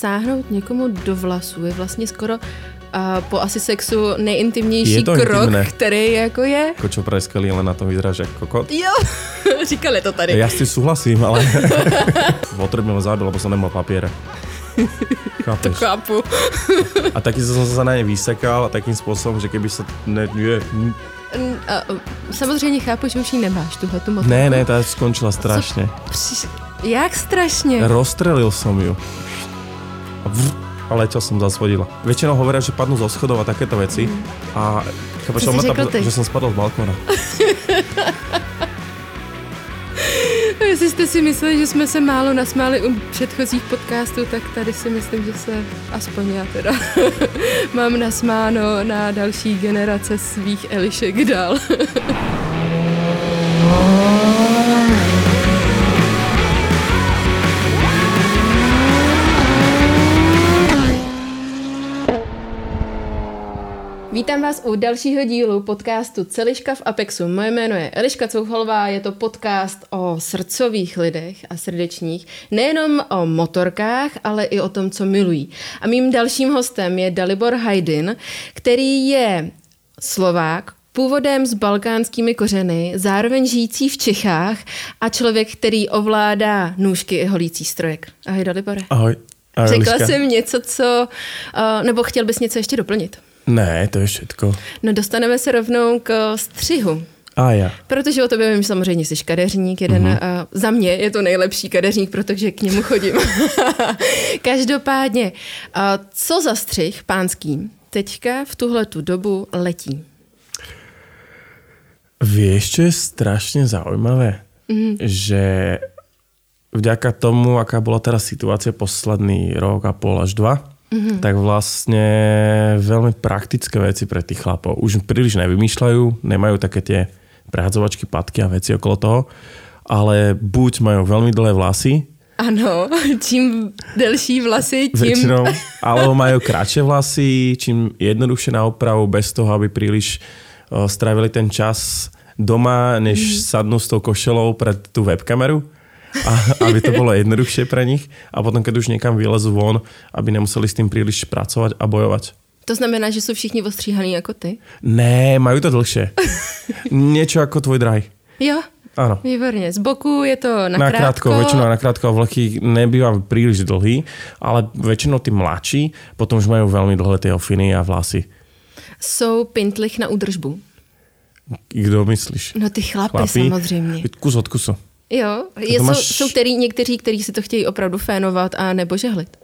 sáhnout někomu do vlasů je vlastně skoro a po asi sexu nejintimnější Je to krok, intimné. který jako je. Ako čo preskali, ale na tom vyzeráš ako kokot. Jo, říkali to tady. Ja s tým súhlasím, ale potrebujem ho zabiť, lebo som nemal papiere. To chápu. A taky som sa na ne vysekal a takým spôsobom, že keby sa... Ne, je, a, samozřejmě chápu, že už ji nemáš, tuhle tu motorku. ne, ne, tá skončila strašne. Přiš... Jak strašně? Rozstrelil som ju. A, vrr, a letel som zase vodila. Väčšinou hovoria, že padnú zo schodov a takéto veci. A chápeš, ma tam, že som spadol z balkóna. Jestli jste si mysleli, že jsme se málo nasmáli u předchozích podcastů, tak tady si myslím, že se aspoň já teda mám nasmáno na další generace svých Elišek dál. Vítám vás u dalšího dílu podcastu Celiška v Apexu. Moje jméno je Eliška Couchalová, je to podcast o srdcových lidech a srdečních, nejenom o motorkách, ale i o tom, co milují. A mým dalším hostem je Dalibor Hajdin, který je Slovák, původem s balkánskými kořeny, zároveň žijící v Čechách a člověk, který ovládá nůžky i holící strojek. Ahoj Dalibore. Ahoj. Ahoj, Řekla Eliška. jsem něco, co... Uh, nebo chtěl bys něco ještě doplnit? Ne, to je všetko. No dostaneme se rovnou k střihu. A ja. Protože o tobě vím, že samozřejmě jsi kadeřník, jeden Mhm. mm-hmm. uh, za mě je to nejlepší kadeřník, protože k němu chodím. Každopádně, uh, co za střih pánský teďka v tuhle tu dobu letí? Vieš, čo je strašne zaujímavé? Mm. Že vďaka tomu, aká bola teraz situácia posledný rok a pol až dva, mm-hmm. tak vlastne veľmi praktické veci pre tých chlapov. Už príliš nevymýšľajú, nemajú také tie prehadzovačky, patky a veci okolo toho, ale buď majú veľmi dlhé vlasy, Ano, čím delší vlasy, tím... väčšinou, alebo majú kratšie vlasy, čím jednoduchšie na opravu, bez toho, aby príliš uh, strávili ten čas doma, než mm. sadnú s tou košelou pred tú webkameru. A, aby to bolo jednoduchšie pre nich. A potom, keď už niekam vylezú von, aby nemuseli s tým príliš pracovať a bojovať. To znamená, že jsou všichni ostříhaný jako ty? Ne, majú to dlhšie. Niečo ako tvoj drahý. Jo, Áno. výborně. Z boku je to na, Na krátko. krátko, väčšinou na krátko a vlhký nebýva príliš dlhý, ale väčšinou tí mladší potom už majú veľmi dlhé tie ofiny a vlasy. Jsou pintlich na údržbu. Kdo myslíš? No ty chlapy, Chlapí? samozřejmě. Kus od kusu. Jo, je, máš... jsou, jsou který, někteří, kteří si to chtějí opravdu fénovat a nebo žehlit.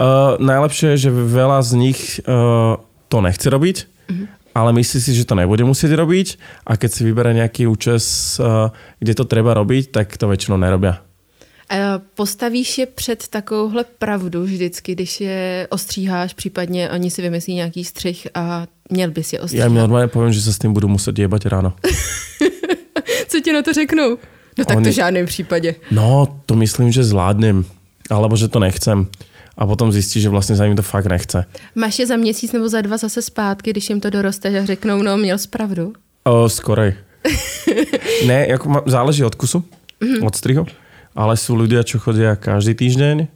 Uh, najlepšie je, že veľa z nich uh, to nechce robiť, mm-hmm. ale myslí si, že to nebude musieť robiť a keď si vybere nejaký účes, uh, kde to treba robiť, tak to väčšinou nerobia. A postavíš je před takovouhle pravdu vždycky, když je ostříháš, případně oni si vymyslí nějaký střih a měl bys je ostříhat. im normálne poviem, že sa s tým budú musieť jebať ráno. Co ti na to řeknou? No tak to Oni- v žádném případě. No, to myslím, že zvládnem, alebo že to nechcem. A potom zistí, že vlastne za ním to fakt nechce. Máš je za měsíc nebo za dva zase zpátky, když jim to doroste a řeknou, no měl jsi pravdu. O, skorej. ne, ako ma, záleží od kusu, mm-hmm. od strihu, ale sú ľudia, čo chodia každý týždeň,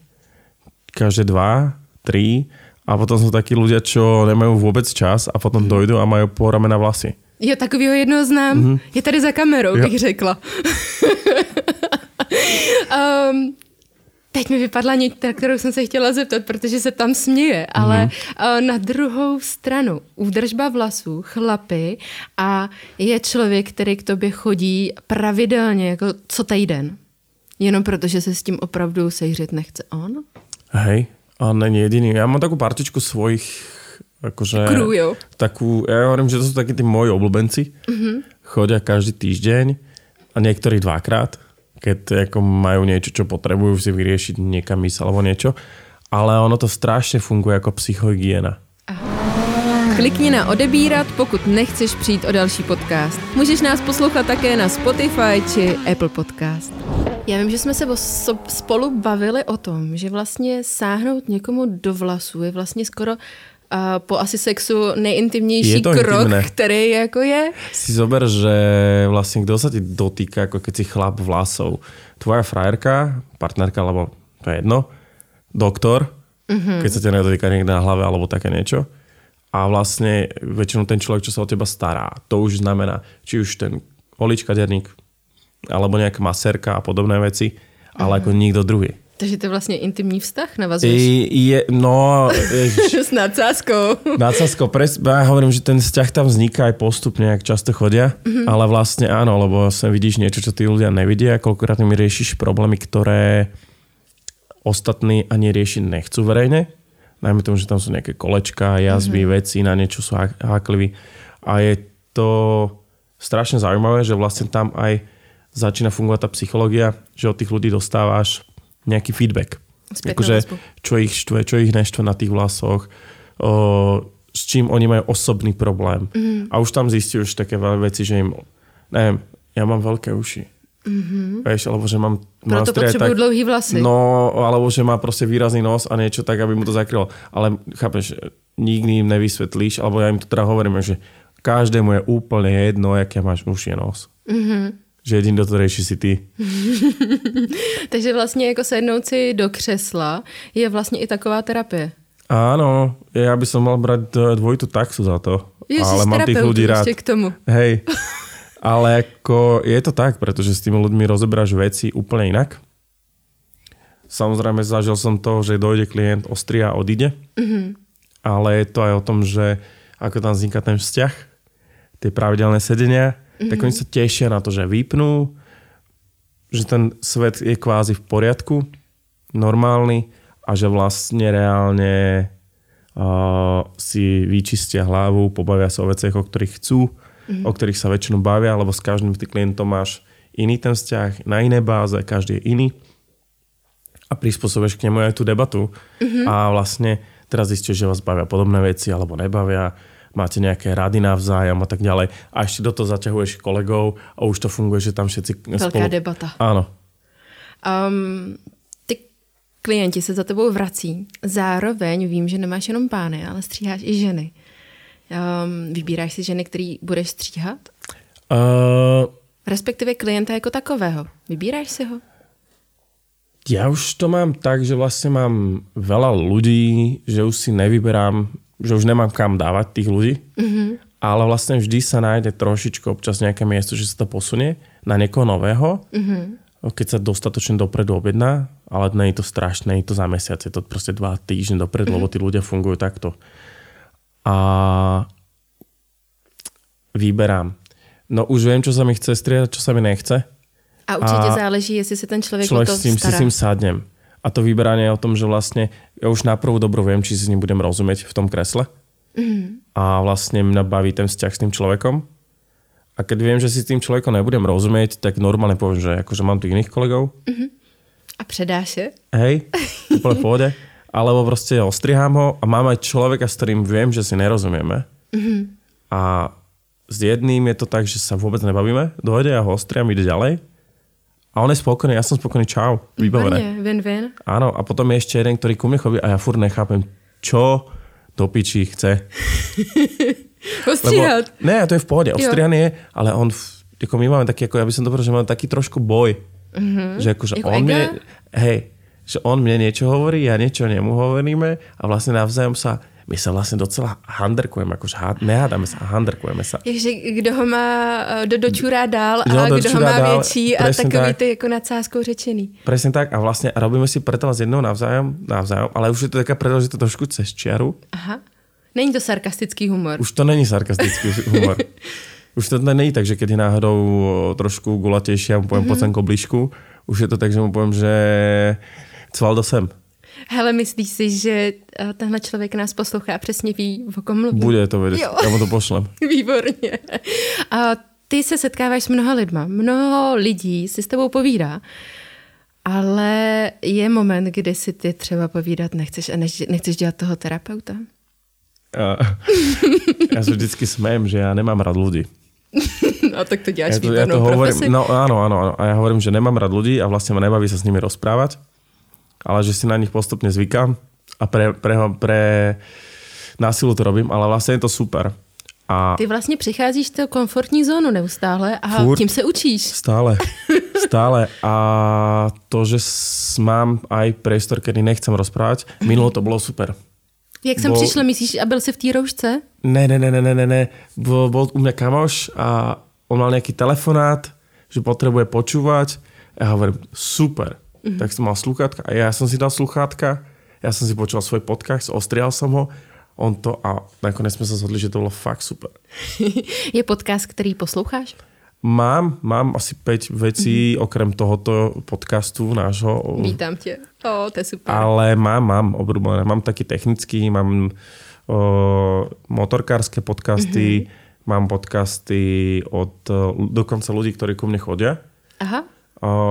každé dva, tri a potom sú takí ľudia, čo nemajú vôbec čas a potom dojdú a majú po ramena vlasy. Jo, takového jednoho znám. Mm-hmm. Je tady za kamerou, Jo. bych řekla. um, teď mi vypadla na kterou jsem se chtěla zeptat, protože se tam směje, ale mm-hmm. uh, na druhou stranu, údržba vlasů, chlapy a je člověk, který k tobě chodí pravidelně, jako co týden. Jenom protože se s tím opravdu sejřet nechce on? Hej, a není jediný. Ja mám takú partičku svojich akože... Jo. Takú, ja hovorím, že to sú takí tí moji obľúbenci. Mm-hmm. Chodia každý týždeň a niektorí dvakrát, keď ako majú niečo, čo potrebujú si vyriešiť niekam ísť alebo niečo. Ale ono to strašne funguje ako psychohygiena. Klikni na odebírat, pokud nechceš přijít o další podcast. Můžeš nás poslouchat také na Spotify či Apple Podcast. Já vím, že jsme se spolu bavili o tom, že vlastně sáhnout někomu do vlasů je vlastně skoro uh, po asi sexu nejintimnější Je to krok, intimné. který jako je. Si zober, že vlastne kto sa ti dotýka, ako keď si chlap vlasov. Tvoja frajerka, partnerka, alebo to je jedno, doktor, mm-hmm. keď sa ťa nedotýka niekde na hlave alebo také niečo. A vlastne väčšinou ten človek, čo sa o teba stará, to už znamená, či už ten oličkaderník, alebo nejaká maserka a podobné veci, ale mm-hmm. ako nikto druhý. Takže to je vlastně intimní vztah navazuješ? Je, no... S nadsázkou. Nadsázkou, pres, ja hovorím, že ten vzťah tam vzniká aj postupne, ak často chodia, mm-hmm. ale vlastne áno, lebo sa vidíš niečo, čo tí ľudia nevidia, koľkokrát mi riešiš problémy, ktoré ostatní ani riešiť nechcú verejne. Najmä tomu, že tam sú nejaké kolečka, jazvy, mm-hmm. veci, na niečo sú hákliví. A je to strašne zaujímavé, že vlastne tam aj začína fungovať tá psychológia, že od tých ľudí dostávaš nejaký feedback. Akože, čo ich štve, čo ich neštve na tých vlasoch, o, s čím oni majú osobný problém. Mm-hmm. A už tam zistíš také veci, že im, neviem, ja mám veľké uši. Mm-hmm. Vieš, alebo že mám... Proto potřebujú tak, dlouhý vlasy. No, alebo že má proste výrazný nos a niečo tak, aby mu to zakrylo. Ale chápeš, nikdy im nevysvetlíš, alebo ja im to teda hovorím, že každému je úplne jedno, jaké máš uši a nos. Mm-hmm že jediný, kdo to řeší, si ty. Takže vlastně jako sednout si do křesla je vlastně i taková terapie. Áno, ja by som mal brať dvojitú taxu za to. Ježiš, ale mám tých ľudí rád. k tomu. Hej. Ale ako je to tak, pretože s tými ľuďmi rozeberáš veci úplne inak. Samozrejme zažil som to, že dojde klient, ostria a odíde. Mm-hmm. Ale je to aj o tom, že ako tam vzniká ten vzťah, tie pravidelné sedenia, mm-hmm. tak oni sa tešia na to, že vypnú, že ten svet je kvázi v poriadku, normálny a že vlastne reálne uh, si vyčistia hlavu, pobavia sa o veciach, o ktorých chcú, mm-hmm. o ktorých sa väčšinou bavia, lebo s každým tým klientom máš iný ten vzťah, na iné báze, každý je iný a prispôsobíš k nemu aj tú debatu mm-hmm. a vlastne teraz zistíš, že vás bavia podobné veci alebo nebavia máte nejaké rady navzájom a tak ďalej. A ešte do toho zaťahuješ kolegov a už to funguje, že tam všetci Velká spolu... debata. Áno. Um, ty klienti se za tebou vrací. Zároveň vím, že nemáš jenom pány, ale stříháš i ženy. Um, vybíráš si ženy, který budeš stříhat? Uh, Respektive klienta jako takového. Vybíráš si ho? Ja už to mám tak, že vlastne mám veľa ľudí, že už si nevyberám že už nemám kam dávať tých ľudí, mm-hmm. ale vlastne vždy sa nájde trošičku občas nejaké miesto, že sa to posunie na niekoho nového, mm-hmm. keď sa dostatočne dopredu objedná, ale nie je to strašné, je to za mesiac, je to proste dva týždne dopredu, mm-hmm. lebo tí ľudia fungujú takto. A vyberám. No už viem, čo sa mi chce striedať, čo sa mi nechce. A určite a záleží, jestli sa ten človek človek o to s tým, stará. si s tým sadnem. A to vyberanie je o tom, že vlastne ja už na prvú dobro viem, či si s ním budem rozumieť v tom kresle. Mm. A vlastne mňa baví ten vzťah s tým človekom. A keď viem, že si s tým človekom nebudem rozumieť, tak normálne poviem, že akože mám tu iných kolegov. Mm-hmm. A předáš je? Hej, úplne v pohode. Alebo proste ostrihám ho a mám aj človeka, s ktorým viem, že si nerozumieme. Mm-hmm. A s jedným je to tak, že sa vôbec nebavíme, dojde a ho ostriam, ide ďalej. A on je spokojný, ja som spokojný, čau, vybavené. Vin, vin. Áno, a potom je ešte jeden, ktorý ku mne chodí a ja furt nechápem, čo do piči chce. Ostříhat. Lebo, ne, to je v pohode, ostrihaný je, ale on, ako my máme taký, ako ja by som to že máme taký trošku boj. Mm-hmm. Že akože jako on mne, hej, že on mne niečo hovorí, ja niečo nemu hovoríme a vlastne navzájom sa my sa vlastne docela handrkujeme, akože nehádame sa, handrkujeme sa. Takže kdo ho má, do dočurá dál a jo, kdo ho má dál, větší a takový tak. ty jako nadsázkou řečený. Presne tak a vlastne robíme si preto s jednou navzájom, navzájom, ale už je to taká preto, že to trošku cez čiaru. Aha. Není to sarkastický humor. Už to není sarkastický humor. Už to není tak, že je náhodou trošku gulatejší a mu poviem mm-hmm. blížku, už je to tak, že mu poviem, že cval do sem. Hele, myslíš si, že eh, tenhle člověk nás poslouchá a přesně ví, o kom mluví? Bude to vědět, já mu to pošlem. Výborně. A ty se setkáváš s mnoha lidma. Mnoho lidí si s tebou povídá. Ale je moment, kdy si ty třeba povídat nechceš a nechceš dělat toho terapeuta? Já, já se vždycky smím, že já nemám rád lidi. No tak to děláš ja to, ja to hovorím, No áno, áno, áno. A ja hovorím, že nemám rád ľudí a vlastne ma nebaví sa s nimi rozprávať ale že si na nich postupne zvykám a pre, pre, pre násilu to robím, ale vlastně je to super. A Ty vlastně přicházíš do komfortní zónu neustále a Furt, tím se učíš. Stále. Stále. A to, že mám aj priestor, kedy nechcem rozprávať, minulo to bolo super. Jak jsem Bol- přišla, myslíš, a byl jsi v té roušce? Ne, ne, ne, ne, ne, ne, ne. Bol, bol u mňa kamoš a on mal nejaký telefonát, že potrebuje počúvať. Ja hovorím, super. Mm-hmm. Tak som mal sluchátka a ja som si dal sluchátka, ja som si počúval svoj podcast, ostrial som ho, on to a nakonec sme sa zhodli, že to bolo fakt super. Je podcast, který posloucháš? Mám, mám asi 5 vecí, mm-hmm. okrem tohoto podcastu nášho. Vítám tě. O, to je super. Ale mám, mám obľúbené. Mám taký technický, mám o, motorkárske podcasty, mm-hmm. mám podcasty od o, dokonca ľudí, ktorí ku mne chodia. Aha.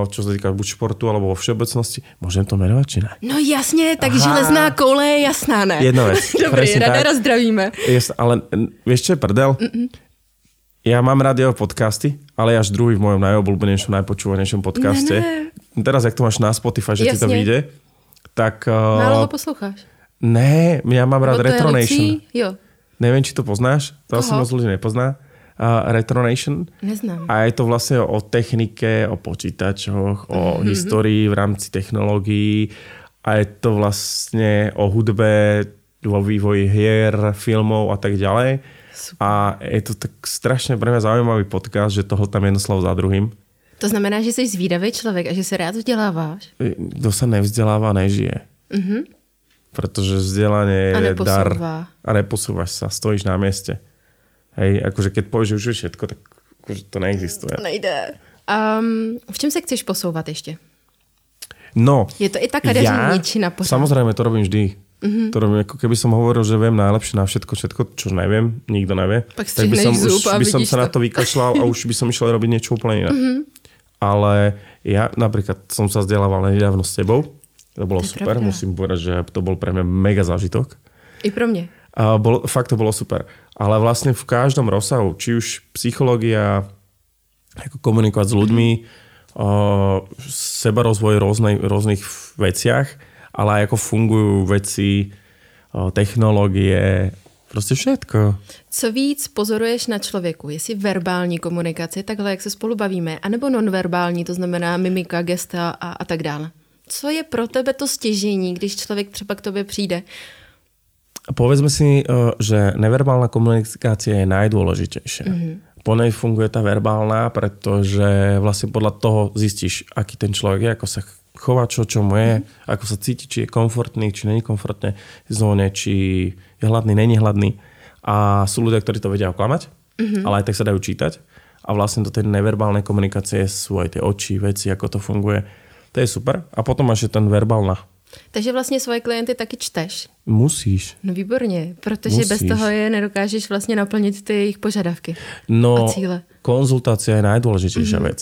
Čo sa týka buď športu, alebo vo všeobecnosti. Môžem to menovať, či ne? No jasně, tak Aha. železná koule je jasná, ne? Jedna vec. Dobrý, Presne tak. radera zdravíme. Yes, ale vieš, čo je prdel? Mm-mm. Ja mám rád jeho podcasty, ale je až druhý v mojom najobľúbenejšom, najpočúvanejšom podcaste. Ne, Teraz, jak to máš na Spotify, že ti to Jasne. vyjde, tak... Málo ho posloucháš. ne, ja mám rád Retronation. Jo, Neviem, či to poznáš, to asi Koho? moc ľudí nepozná. Uh, Retronation. neznám. A je to vlastne o technike, o počítačoch, o mm-hmm. histórii v rámci technológií a je to vlastne o hudbe, vo vývoji hier, filmov a tak ďalej. A je to tak strašne pre mňa zaujímavý podcast, že toho tam jedno slovo za druhým. To znamená, že jsi zvídavý člověk a že se rád vzděláváš. Kto sa nevzdeláva, nežije. Mhm. Pretože vzdelanie A je dar. A neposúvaš sa, stojíš na mieste. Hej, akože keď povieš, že už je všetko, tak akože to neexistuje. nejde. Um, v čem se chceš posouvat ještě? No, Je to i ta kadeřničina pořád. samozrejme, to robím vždy. Mm-hmm. To robím, ako keby som hovoril, že viem najlepšie na všetko, všetko, čo neviem, nikto nevie. Pak tak by som, už by som sa na to. to vykašľal a už by som išiel robiť niečo úplne iné. Mm-hmm. Ale ja napríklad som sa vzdelával nedávno s tebou. To bolo To super, pravda. musím povedať, že to bol pre mňa mega zážitok. I pro mě. A bolo, fakt to bolo super. Ale vlastne v každom rozsahu, či už psychológia, ako komunikovať s ľuďmi, uh, sebarozvoj rôznej, rôznych veciach, ale aj ako fungujú veci, uh, technológie, prostě všetko. Co víc pozoruješ na člověku? Jestli verbální komunikace, takhle jak se spolu bavíme, anebo nonverbální, to znamená mimika, gesta a, a tak dále. Co je pro tebe to stěžení, když člověk třeba k tobě přijde? Povedzme si, uh, že neverbálna komunikácia je najdôležitejšia. Mm-hmm. Po nej funguje tá verbálna, pretože vlastne podľa toho zistíš, aký ten človek je, ako sa chová, čo, čo mu je, mm-hmm. ako sa cíti, či je komfortný, či není komfortné v zóne, či je hladný, není hladný. A sú ľudia, ktorí to vedia oklamať, mm-hmm. ale aj tak sa dajú čítať. A vlastne do tej neverbálnej komunikácie sú aj tie oči, veci, ako to funguje. To je super. A potom máš je ten verbálna. Takže vlastně svoje klienty taky čteš. Musíš. No výborně, protože Musíš. bez toho je nedokážeš vlastně naplnit ty jejich požadavky. No, A cíle. konzultácia je najdôležitejšia mm-hmm. vec.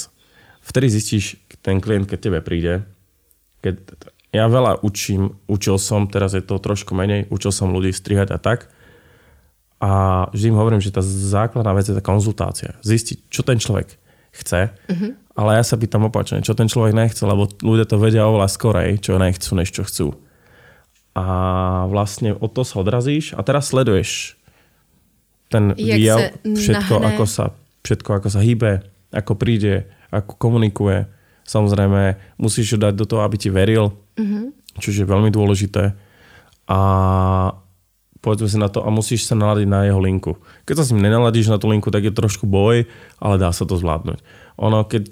Vtedy zistíš, ten klient, keď tebe príde, keď ja veľa učím, učil som, teraz je to trošku menej, učil som ľudí strihať a tak. A vždy im hovorím, že tá základná vec je tá konzultácia. Zistiť, čo ten človek chce, mm-hmm. ale ja sa pýtam opačne, čo ten človek nechce, lebo ľudia to vedia oveľa skorej, čo nechcú, než čo chcú. A vlastne od toho sa odrazíš a teraz sleduješ ten Jak výjav, všetko, nahne. ako sa, všetko, ako sa hýbe, ako príde, ako komunikuje. Samozrejme, musíš ho dať do toho, aby ti veril, mm-hmm. čo je veľmi dôležité. A povedzme si na to, a musíš sa naladiť na jeho linku. Keď sa s ním nenaladíš na tú linku, tak je trošku boj, ale dá sa to zvládnuť. Ono, keď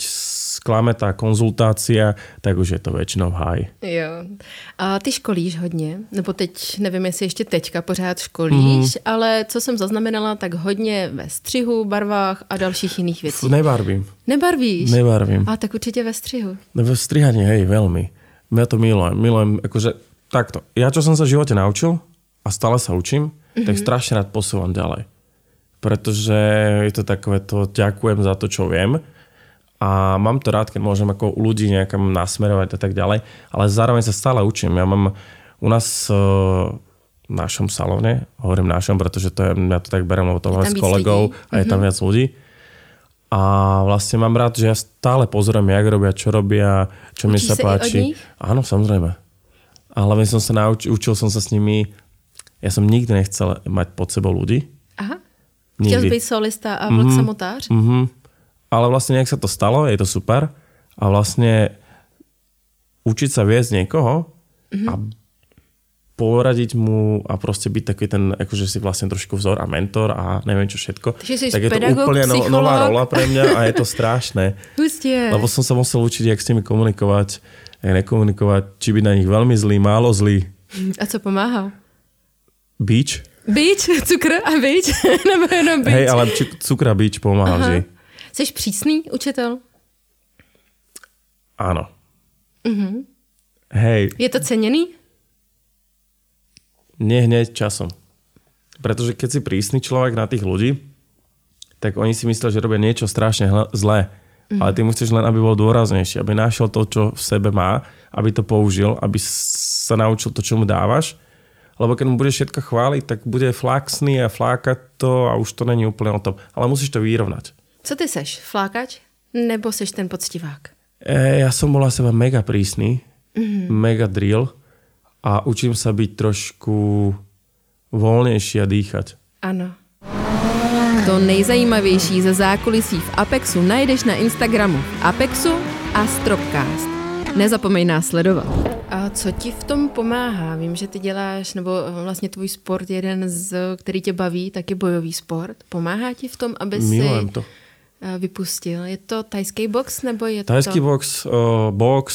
sklame tá konzultácia, tak už je to väčšinou v háji. Jo. A ty školíš hodně, nebo teď, nevím, jestli ještě teďka pořád školíš, mm. ale co jsem zaznamenala, tak hodně ve střihu, barvách a dalších jiných věcí. Nebarvím. Nebarvíš? Nebarvím. A tak určite ve střihu. No ve strihaní, hej, veľmi. Ja to milujem. Milujem, akože takto. Ja, čo som sa v živote naučil a stále sa učím, mm-hmm. tak strašne rád posúvam ďalej. Pretože je to takové to, ďakujem za to, čo viem. A mám to rád, keď môžem ako u ľudí nejakam nasmerovať a tak ďalej. Ale zároveň sa stále učím. Ja mám u nás eh, v našom salóne, hovorím našom, pretože to je, ja to tak berem, lebo to máme s kolegou ľudí. a je tam viac ľudí. A vlastne mám rád, že ja stále pozorujem, jak robia, čo robia, čo mi Učíš sa sa páči. nich? Áno, samozrejme. A hlavne som sa naučil, učil som sa s nimi, ja som nikdy nechcel mať pod sebou ľudí. Aha. Chtěl Nikdy. být solista a vlk mm-hmm. samotář? Mhm. Ale vlastne nejak sa to stalo, je to super. a vlastne učiť sa viesť niekoho mm-hmm. a poradiť mu a proste byť taký ten, akože si vlastne trošku vzor a mentor a neviem čo všetko. Takže tak je to pedagog, úplne no, nová rola pre mňa a je to strašné. Hustě. Lebo som sa musel učiť, jak s nimi komunikovať, jak nekomunikovať, či byť na nich veľmi zlý, málo zlý. A co pomáhá? Bič? Bič, cukr a bič? Nebo jenom bič? Hej, ale či, cukra bič pomáha Aha. vždy. Jsi přísný učitel? Áno. Mhm. Hej, Je to ceněný? nie hneď časom. Pretože keď si prísny človek na tých ľudí, tak oni si myslia, že robia niečo strašne hle- zlé. Mm. Ale ty musíš len, aby bol dôraznejší, aby našiel to, čo v sebe má, aby to použil, aby s- sa naučil to, čo mu dávaš. Lebo keď mu budeš všetko chváliť, tak bude flaxný a flákať to a už to není úplne o tom. Ale musíš to vyrovnať. Co ty seš? Flákač? Nebo seš ten poctivák? E, ja som bol na seba mega prísny, mm. mega drill a učím sa byť trošku voľnejší a dýchať. Ano. To nejzajímavější ze zákulisí v Apexu najdeš na Instagramu Apexu a Stropcast. Nezapomeň nás sledovat. A co ti v tom pomáhá? Vím, že ty děláš, nebo vlastně tvůj sport, jeden z, který tě baví, tak je bojový sport. Pomáhá ti v tom, aby si to. eh, vypustil? Je to tajský box, nebo je Tajský to... box, uh, box,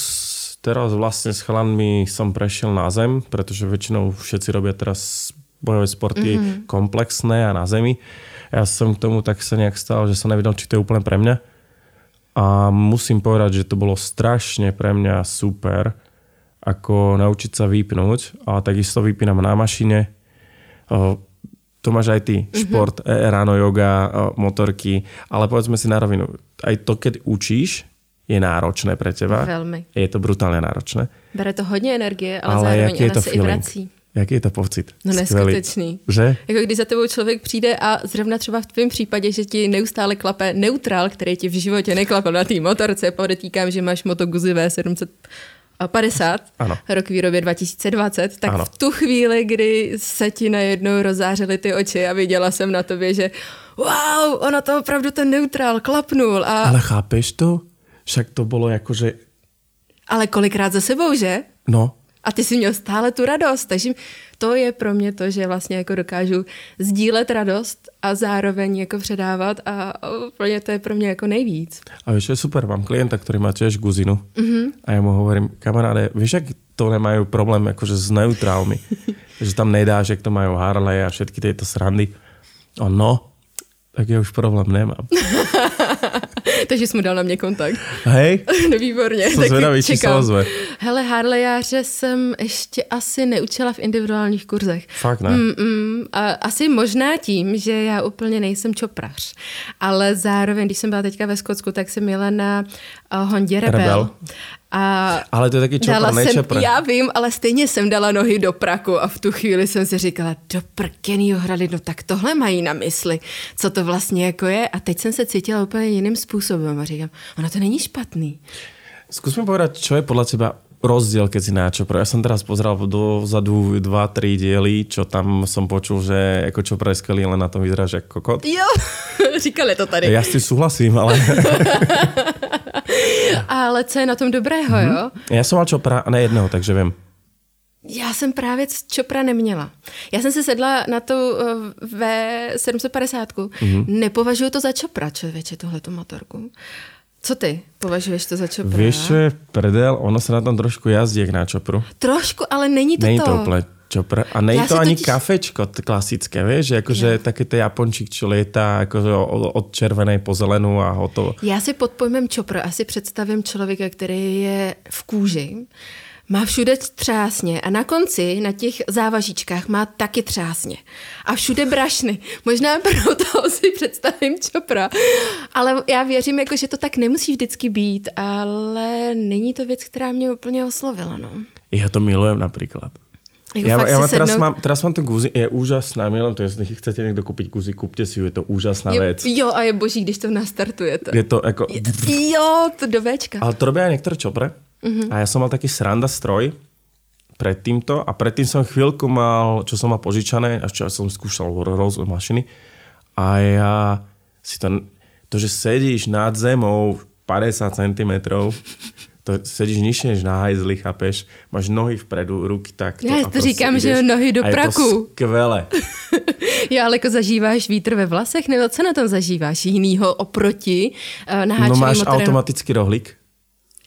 teraz vlastne s chalanmi som prešiel na zem, pretože väčšinou všetci robia teraz bojové sporty mm-hmm. komplexné a na zemi. Ja som k tomu tak sa nejak stal, že som nevedel, či to je úplne pre mňa. A musím povedať, že to bolo strašne pre mňa super, ako naučiť sa vypnúť. A takisto vypínam na mašine. To máš aj ty, mm-hmm. šport, e, ráno yoga, motorky, ale povedzme si na rovinu, aj to, keď učíš, je náročné pre teba. Velmi. Je to brutálne náročné. Bere to hodně energie, ale, Ale zároveň je to se i vrací. Jaký je to pocit? No neskutečný. Že? Jako když za tebou člověk přijde a zrovna třeba v tvém případě, že ti neustále klape neutrál, který ti v životě neklapl na té motorce, podotýkám, že máš Moto Guzzi V750, Ano. rok výroby 2020, tak Ano. v tu chvíli, kdy se ti najednou rozářily ty oči a viděla jsem na tobě, že wow, ono to opravdu ten neutrál klapnul. A, ale... Chápeš to? Však to bolo akože... ale kolikrát za sebou, že? No, A ty jsi měl stále tu radost, takže to je pro mě to, že vlastně jako dokážu sdílet radost a zároveň jako předávat a úplně to je pro mě jako nejvíc. a čo je super, mám klienta, ktorý má tiež guzinu mm-hmm. a ja mu hovorím, kamaráde, vieš, ak to nemajú problém akože s neutrálmi, že tam nedáš, jak to majú Harley a všetky tieto srandy. A no, tak ja už problém nemám. takže jsi mu dal na mě kontakt. Hej, No výborně. Jsem zvědavý, či se ozve. Hele, Harlejáře jsem ještě asi neučila v individuálních kurzech. fakt ne. Mm, mm, a asi možná tím, že já úplně nejsem čoprař. Ale zároveň, když jsem byla teďka ve Skotsku, tak jsem jela na uh, Hondě Rebel. Rebel. A Ale to je dala čopr, jsem, nečopr. já vím, ale stejně jsem dala nohy do praku a v tu chvíli jsem si říkala, do prkenýho hrady, no tak tohle mají na mysli, co to vlastně jako je. A teď jsem se cítila úplně jiným způsobem a říkám, ono to není špatný. Skús mi povedať, čo je podľa teba rozdiel, keď si na čopro. Ja som teraz pozeral dozadu dva, tri diely, čo tam som počul, že ako čopro je skvelý, len na tom vyzeráš ako kokot. Jo, říkali to tady. Ja s tým súhlasím, ale Ale co je na tom dobrého, Mhm. jo? ja som mal čopra a ne jedného, takže viem. Já jsem právě Čopra neměla. Já jsem se sedla na tu uh, V750. Mm-hmm. Nepovažuji to za Čopra, člověče, tuhletu motorku. Co ty považuješ to za Čopra? Vieš, čo je prdel? Ono sa na tom trošku jazdí jak na čopru. Trošku, ale není to Není to. to úplne čopr. A není to ani totiž- kafečko klasické, vieš? Že akože taký ten Japončík, čo lietá akože o- od červenej po zelenú a hotovo. Já si pod pojmem Čopra asi představím člověka, který je v kůži, má všude třásně a na konci, na těch závažičkách má taky třásně. A všude brašny. Možná proto si představím Čopra. Ale já věřím, jako, že to tak nemusí vždycky být, ale není to věc, která mě úplně oslovila. No. Ja to milujem napríklad. Jako ja si mám, teraz, sednout- mám, teraz mám tu guzi, je úžasná, milujem to, jestli chcete niekto kúpiť guzi, kúpte si ju, je to úžasná je, vec. jo, a je boží, když to nastartujete. Je to ako... Jo, to do Včka. Ale to robia aj niektoré čopre. Uh-huh. A ja som mal taký sranda stroj pred týmto a predtým som chvíľku mal, čo som mal požičané, až čo som skúšal rôzne mašiny. A ja si to, to, že sedíš nad zemou 50 cm, to sedíš nižšie než na hajzli, chápeš? Máš nohy vpredu, ruky tak. Já to říkám, že nohy do a praku. Je to skvěle. jo, ale jako zažíváš vítr ve vlasech, nebo co na tom zažíváš jinýho oproti uh, naháčeným No máš motorem? automatický rohlík.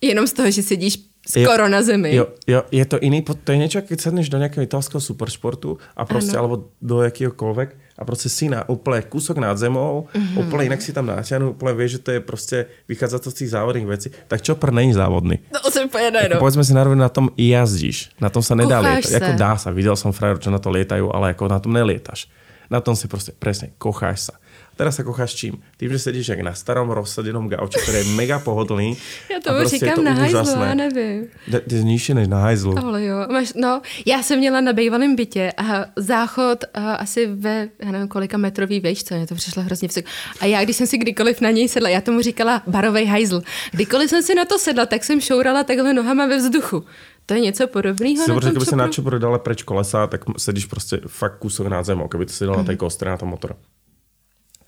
Jenom z toho, že sedíš skoro jo, na zemi. Jo, jo, je to iný, to je niečo, keď sedneš do nejakého italského superšportu a proste, ano. alebo do jakýhokoľvek a proste si na úplne kúsok nad zemou, mm-hmm. úplne inak si tam náťahnu, úplne vieš, že to je proste vychádza to z tých závodných vecí. Tak čo pr není závodný? No, jsem úplně no. Povedzme si na na tom i jazdíš. Na tom sa nedá Kocháš lietať. sa. Ako dá sa, videl som frajerov, čo na to lietajú, ale ako na tom nelietaš. Na tom si proste, presne, kocháš sa. Teraz sa kocháš čím? Tým, že sedíš jak na starom rozsadenom gauči, ktorý je mega pohodlný. Já a tomu prostě je říkám to na hajzlu, já nevím. Ty nižší než na hajzlu. Ale jo, máš, no, já jsem měla na bývalém bytě a záchod a asi ve, já nevím, kolika metrový výšce, mě to přišlo hrozně vysoko. A já, když jsem si kdykoliv na něj sedla, já tomu říkala barovej hajzl, kdykoliv jsem si na to sedla, tak jsem šourala takhle nohama ve vzduchu. To je něco podobného Si na možno, tom keby si čopru? na čopru dala preč kolesa, tak sedíš prostě fakt kúsok nad zemou, keby to sedel na tej kostre na tom motoru.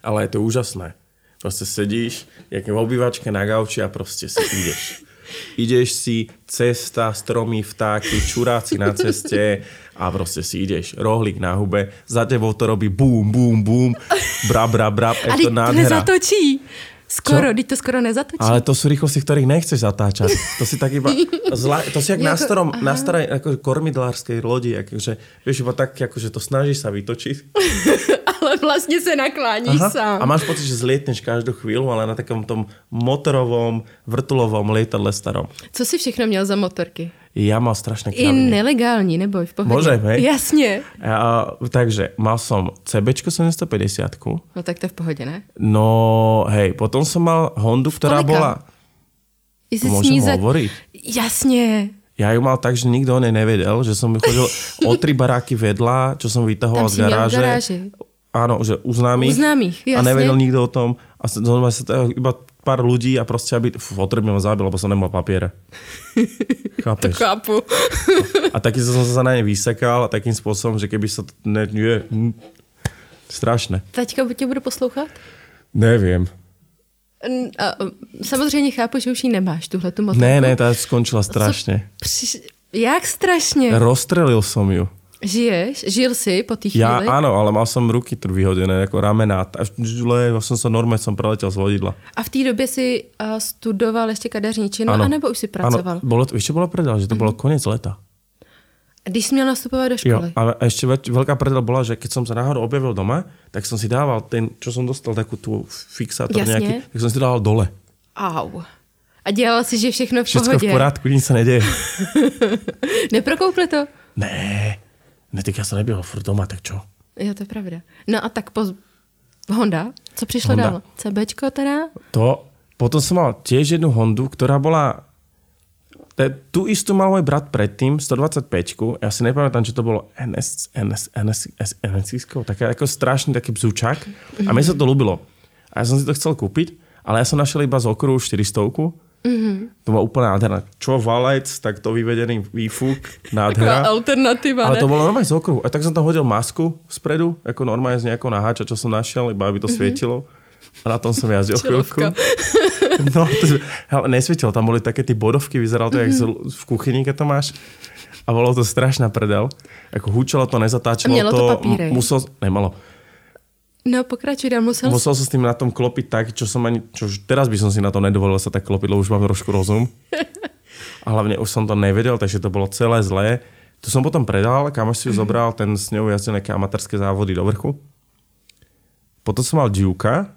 Ale je to úžasné. Prostě sedíš, jak v obývačke na gauči a prostě si ideš. Ideš si, cesta, stromy, vtáky, čuráci na ceste a prostě si ideš. Rohlík na hube, za tebou to robí bum, bum, bum, bra, bra, bra, je to nádhera. nezatočí. Skoro, teď to skoro nezatočí. Ale to sú rýchlosti, ktorých nechceš zatáčať. To si tak iba... Zla, to si jak na, Jako- starom, aha. na starej ako kormidlárskej lodi, akože, vieš, iba tak, akože to snažíš sa vytočiť. Ale vlastně se nakláníš sám. A máš pocit, že zlietneš každú chvíľu, ale na takom tom motorovom, vrtulovom lietadle starom. Co jsi všechno měl za motorky? Ja mal strašné I kraviny. nelegální, neboj, v pohodě. Môžem, hej? Jasně. A, takže mal som CBčko 750 No tak to je v pohodě, ne? No, hej, potom som mal Hondu, ktorá bola... Jestli môžem za- hovoriť? Jasně. Ja ju mal tak, že nikto o nej nevedel, že som chodil o tri baráky vedľa, čo som vytahoval z garáže. garáži. Áno, že u. U známych, A jasne. nevedel nikto o tom. A normálne sa to iba pár ľudí a proste, aby potrebne ma zabil, lebo som nemal papiere. Chápeš? Chápu. A taky som sa na ne vysekal a takým spôsobom, že keby sa to... Ne, nie, hm, strašné. Teďka tě budu poslouchat? Neviem. N- A, samozřejmě chápu, že už ji nemáš, tuhle tu motorku. Ne, ne, tá skončila strašne. Přiš... Jak strašně? Rozstrelil som ju. Žiješ? Žil jsi po Ja chvíli? áno, ale mal som ruky tu vyhodené, ako ramená. A žle, som sa normálne som preletel z vodidla. A v té době si uh, studoval ještě kadeřničinu, Áno. anebo už si pracoval? Áno, bolo, čo bolo predel? Že to bolo koniec leta. Když jsi měl nastupovat do Jo, školy? a ešte veľ- veľká predel bola, že keď som sa náhodou objavil doma, tak som si dával ten, čo som dostal, takú tú fixátor Jasne. nejaký, tak som si to dával dole. Au. A dělal si, že všechno v pohodě. v porádku, nič sa nedeje. Neprokoukli to? Ne, ne, tak ja som nebýval furt doma, tak čo? Jo, to je pravda. No a tak po... Honda? Co přišlo Honda. dál? CBčko teda? To, potom som mal tiež jednu Hondu, ktorá bola te- tu istú mal môj brat predtým, 125 Ja si nepamätám, či to bolo NS, NS, NS, NS, NS také ako strašný taký bzučák. A mne sa to ľúbilo. A ja som si to chcel kúpiť, ale ja som našiel iba z okruhu 400 mm-hmm. To bola úplne nádherná. Čo valec, tak to vyvedený výfuk, nádhera. alternativa, Ale to bolo normálne z okruhu. A tak som tam hodil masku spredu, ako normálne z nejakou naháča, čo som našiel, iba aby to svietilo. A na tom som jazdil. Čelovka. No, to, ale nesvietilo, tam boli také tie bodovky, vyzeralo to jak z- v kuchyni, keď to máš. A bolo to strašná predel. Ako hučalo to, nezatáčalo A mělo to papíry? Musel, nemalo. No pokračuj dál, musel... Musel sa s tým na tom klopiť tak, čo som ani, čo už teraz by som si na to nedovolil sa tak klopiť, lebo už mám trošku rozum. A hlavne už som to nevedel, takže to bolo celé zlé. To som potom predal, kamoš si ju zobral, ten s ňou jazdil nejaké amatérske závody do vrchu. Potom som mal Duke.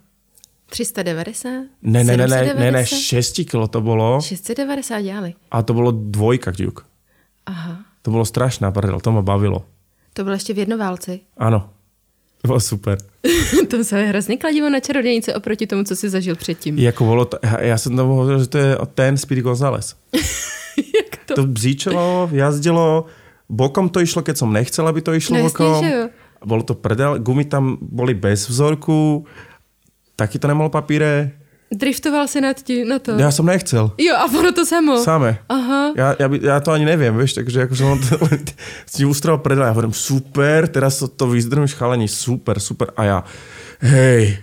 390? Ne, ne, ne, ne, ne, ne, 790? 6 kilo to bolo. 690 dělali. A to bolo dvojka Duke. Aha. To bolo strašná prdel, to ma bavilo. To bylo ještě v jednoválci. Áno. To bolo super. to se hrozně kladivo na čarodějnice oproti tomu, co jsi zažil předtím. I ako bolo to, ja som tomu hovoril, že to je ten Speedy González. Jak to? To bzíčilo, jazdilo, bokom to išlo, keď som nechcel, aby to išlo No jasně, bokom. jo. Bolo to prdel, gumy tam boli bez vzorku, taky to nemalo papíre. Driftoval si nad tím, na to. Ja som nechcel. Jo, a ono to samo. Same. Aha. Ja, ja, by, ja to ani neviem, vieš, takže akože on to, si ustroval predal, ja hovorím, super, teraz to, to vyzdrmíš chalení, super, super. A ja, hej,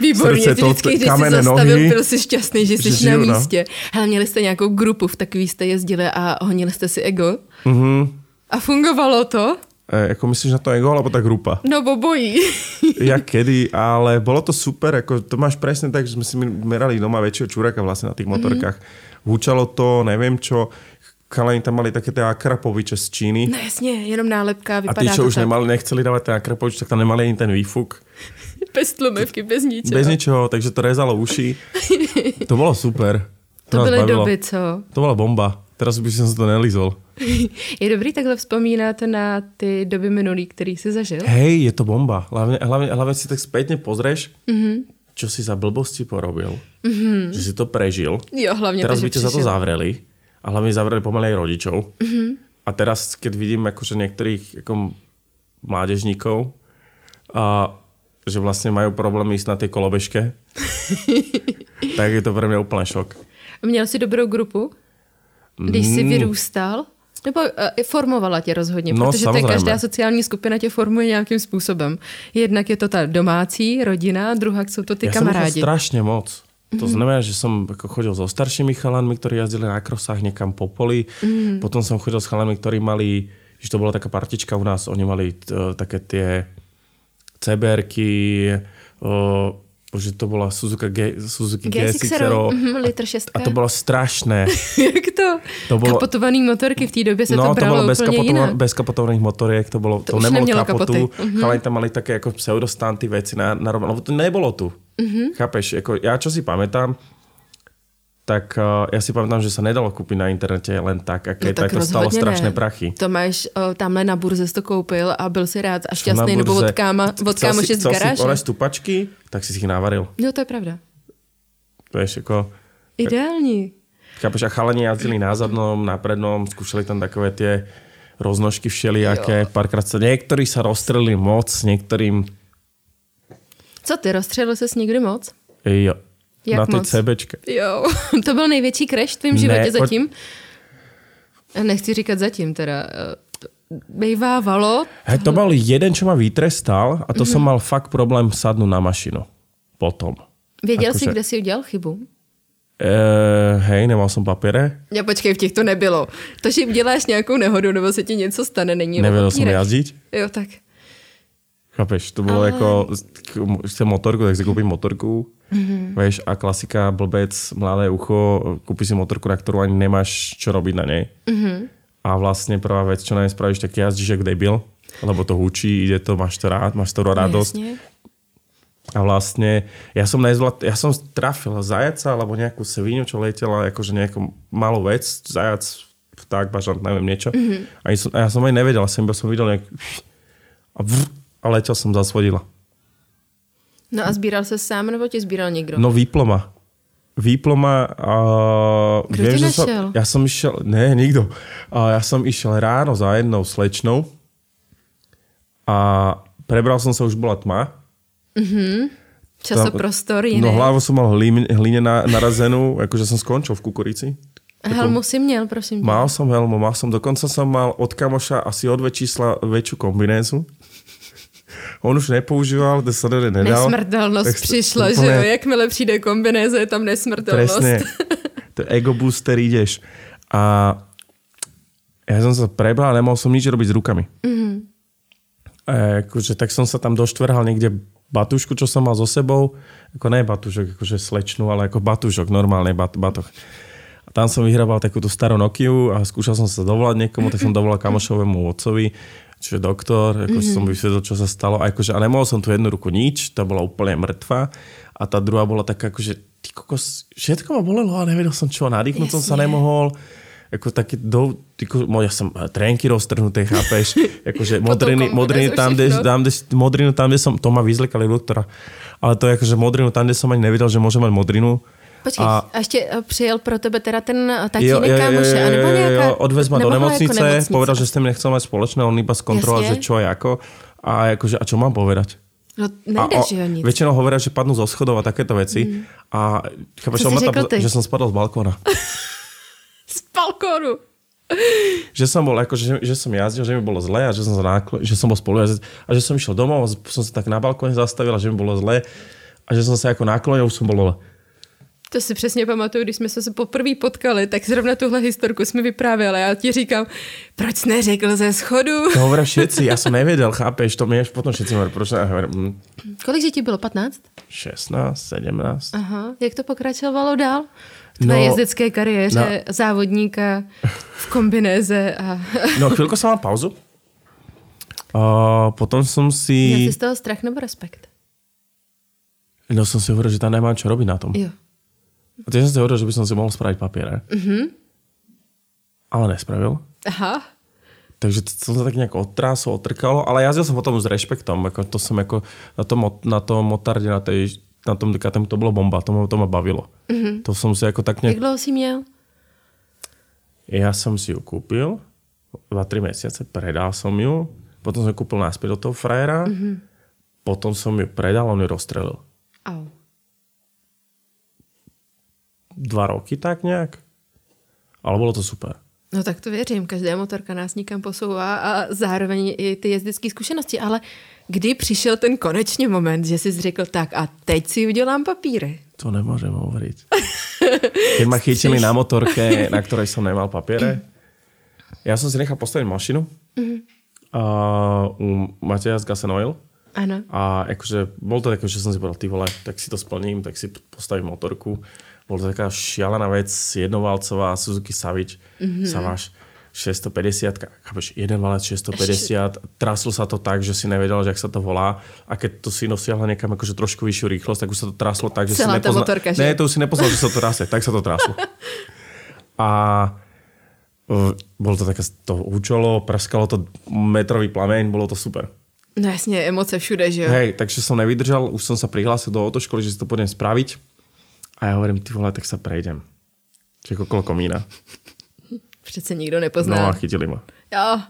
Výborně, srdce, to, vždycky, když jsi zastavil, nohy. byl jsi šťastný, že jsi Že na žiju, no. místě. Hele, měli jste nějakou grupu, v takový jste jezdili a honili jste si ego? Mhm. A fungovalo to? E, ako myslíš na to ego, alebo tá grupa? No bobojí. ja kedy, ale bolo to super, ako to máš presne tak, že sme si merali doma väčšieho čuraka vlastne na tých motorkách. Mm-hmm. Húčalo to, neviem čo, chalani tam mali také tie akrapoviče z Číny. No jasně, jenom nálepka, A vypadá tí, čo to už tak. nemali, nechceli dávať ten akrapovič, tak tam nemali ani ten výfuk. Bez tlumivky, bez ničeho. Bez ničoho, takže to rezalo uši. To bolo super. To nás byly doby, co? To bola bomba. Teraz by som sa to nelizol. Je dobrý takhle vzpomínat na ty doby minulý, který jsi zažil? Hej, je to bomba. Hlavne, hlavne, hlavne si tak spätne pozrieš, Mhm. mm-hmm. čo si za blbosti porobil. Mm-hmm. Že si to prežil. Jo, hlavně Teraz to, by ťa za to zavreli. A hlavne zavreli pomaly aj rodičov. Mhm. Mm-hmm. A teraz, keď vidím akože niektorých ako mládežníkov, a, že vlastne majú problém ísť na tej kolobežke, tak je to pre mňa úplne šok. Měl jsi dobrou grupu, když jsi Mm. vyrůstal? Nebo uh, formovala tě rozhodně, No, protože samozřejmě. každá sociální skupina tě formuje nějakým způsobem. Jednak je to ta domácí rodina, druhá jsou to ty som kamarádi. uchol strašne moc. Mhm. To znamená, že som ako chodil so staršími chalanmi, ktorí jazdili na krosách niekam po poli. Mhm. Potom som chodil s chalanmi, ktorí mali, že to bola taká partička u nás, oni mali t, také tie CBRky, o, že to bola Suzuki, G, Suzuki G6 G6, mhm, litr 6. a to bolo strašné. Jak to? To bylo- Kapotovaný motorky v té době se no, to to bralo bylo bez, úplně kapotova- jinak. bez kapotovaných motoriek, to, bolo, To to, nemělo kapotu, kapoty. Mhm. chalani tam mali také ako pseudostanty veci na, na lebo to nebolo tu. Mhm. Chápeš, ako ja čo si pamätám, tak uh, ja si pamätám, že sa nedalo kúpiť na internete len tak, a keď no, to stalo strašné ne. prachy. Tomáš o, tamhle na burze to koupil a byl si rád a šťastný, nebo od, káma, od kámoše si, z chcel si garáže. stupačky, tak si si ich navaril. No to je pravda. Vieš, ako, Ideální. chápeš, a chalani jazdili na zadnom, na prednom, skúšali tam takové tie roznožky všelijaké, párkrát sa, niektorí sa rozstrelili moc, niektorým Co ty, rozstřelil ses někdy moc? jo, Jak na tej moc? CBčke. Jo, to byl největší crash v tvém Ne, životě pojď- zatím? Nechci říkat zatím teda. eh, Bejvávalo. Hej, to bol jeden, čo ma vytrestal a to Mhm. som mal fakt problém sadnúť na mašinu. Potom. Věděl jsi, Akože- kde jsi udělal chybu? E, hej, nemal som papiere, Já počkej, v těch to nebylo. To, že uděláš nějakou nehodu nebo se ti něco stane, není o som papírech. jazdiť. Jo, tak. Chápeš, to bolo Ale- ako, chcem motorku, tak si kúpim motorku. Mhm. Mm-hmm. Vieš, a klasika, blbec, mladé ucho, kúpi si motorku, na ktorú ani nemáš čo robiť na nej. Mhm. Mm-hmm. A vlastne prvá vec, čo na nej spravíš, tak jazdíš jak debil, lebo to hučí, ide to, máš to rád, máš toho radosť. Jasně. A vlastne, ja som nezvlad, ja som trafil zajaca alebo nejakú svíňu, čo letela, akože nejakú malú vec, zajac, vták, bažant, neviem niečo. Mm-hmm. A, ja som, a ja som aj nevedel, som som videl nejak a, vrr, a letel som za svodidla. No a sbíral se sám nebo tě sbíral někdo? No výploma. Výploma a... Kdo tě že som, našel? ja som išiel, ne, nikto. A ja som išiel ráno za jednou slečnou a prebral som sa, už bola tma. Časoprostor jiný. No hlavu som mal hlín, hline na, narazenú, akože som skončil v kukurici. Helmu si měl, prosím tě. Mal som helmu, mal som, dokonca som mal od kamoša asi o dve čísla väčšiu kombinézu. On už nepoužíval, sa nedal. Nesmrtelnost Tak přišla, úplně- že jo? Jakmile přijde kombinéze, je tam nesmrtelnost. Presne. To je ego booster ideš. A ja som sa prebral, nemohol som nič robiť s rukami. Mm-hmm. E, akože, tak som sa tam doštvrhal niekde batušku, čo som mal so sebou. Ako ne batušok, akože slečnú, ale ako batušok, normálny bat, batoh. A tam som vyhrával takúto starú Nokiu a skúšal som sa dovolať niekomu, tak som dovolal kamošovému otcovi, čo je doktor, ako mm-hmm. som vysvetlil, čo sa stalo. A, akože, a nemohol som tu jednu ruku nič, tá bola úplne mŕtva. A tá druhá bola taká, akože, ty kokos, všetko ma bolelo a nevedel som čo, nadýchnuť som sa nemohol. Ako také do, tyko, mo, ja som eh, trenky roztrhnuté, chápeš? Akože modriny, modriny tam, kde, tam, kde, modrinu tam, kde som, to ma vyzlikali u doktora. Ale to je akože modrinu tam, kde som ani nevedel, že môžem mať modrinu. Počkej, a, A- ještě eh, přijel pro tebe teda ten eh, tatínek kámoše, anebo nějaká... odvez ma do nemohla nemocnice, jako nemocnice. povedal, že s tým nechcel mať spoločné, on iba skontroloval, Jasne. že čo je ako. A, akože, a čo mám povedať? No nejde, o- že jo nic. Väčšinou hovoria, že padnú zo schodov a takéto veci. Mm. A chápeš, on tam, ty? že som spadol z balkóna. Z balkónu. že som bol, ako, že, že som jazdil, že mi bolo zle a že som, sa nákl- že som bol spolujazdec a že som išiel domov a som sa tak na balkóne zastavil a že mi bolo zle a že som sa ako naklonil, už som bol. To si přesně pamatuju, když jsme se poprvé potkali, tak zrovna tuhle historku jsme vyprávěli a já ti říkám, proč jsi neřekl ze schodu? To hovoria všetci, ja som nevedel, chápeš, to mi až potom všetci hovorí, proč ne, hovorím, hm, Kolik že ti bylo? 15? 16, 17. Aha, jak to pokračovalo dál? V tvé No, jezdecké kariéře závodníka v kombinéze a No chvíľku som mal pauzu. A potom som měl si... jsi z toho strach nebo respekt? No som si hovoril, že tam nemám čo robiť na tom. Jo. A tiež som si hovoril, že by som si mohol spraviť papiere. Mm-hmm. Ale nespravil. Aha. Takže to sa tak nejak odtrásol, otrkalo, ale jazdil som potom s rešpektom. Ako to som ako na tom, na tom motarde, na, tej, na tom DKTM, to bolo bomba, to ma, to ma bavilo. Mm-hmm. To som si ako tak Jak nejak... dlouho jsi měl? Ja som si ju kúpil, 2-3 mesiace, predal som ju, potom ju kúpil naspäť do toho frajera, mm-hmm. potom som ju predal, on ju rozstrelil. Au. Dva roky tak nejak. Ale bolo to super. No tak to věřím, každá motorka nás někam posouvá a zároveň i ty jezdecké zkušenosti, ale kdy přišel ten konečný moment, že jsi řekl tak a teď si udělám papíry. To nemôžem hovoriť. Keď ma chytili na motorke, na ktorej som nemal papiere, ja som si nechal postaviť mašinu Mhm. a u Mateja z Gas and Oil. Ano. A akože, bol to také, že som si povedal, ty vole, tak si to splním, tak si postavím motorku. Bol to taká šialená vec, jednovalcová Suzuki Savage, mm-hmm. Savage 650, chápeš, jeden valec 650, traslo sa to tak, že si nevedel, že ak sa to volá a keď to si nosiahla niekam akože trošku vyššiu rýchlosť, tak už sa to traslo tak, že Celá si tá nepozna... motorka, že? Ne, to už si nepoznal, že sa to trase, tak sa to traslo. A bolo to také to účolo, praskalo to metrový plameň, bolo to super. No jasně, emoce všude, že jo? Hej, takže som nevydržal, už som sa prihlásil do autoškoly, že si to pôjdem spraviť. A ja hovorím, ty vole, tak sa prejdem. Čiže okolo komína. Přece nikdo No nepozná. a chytili ma. Jo.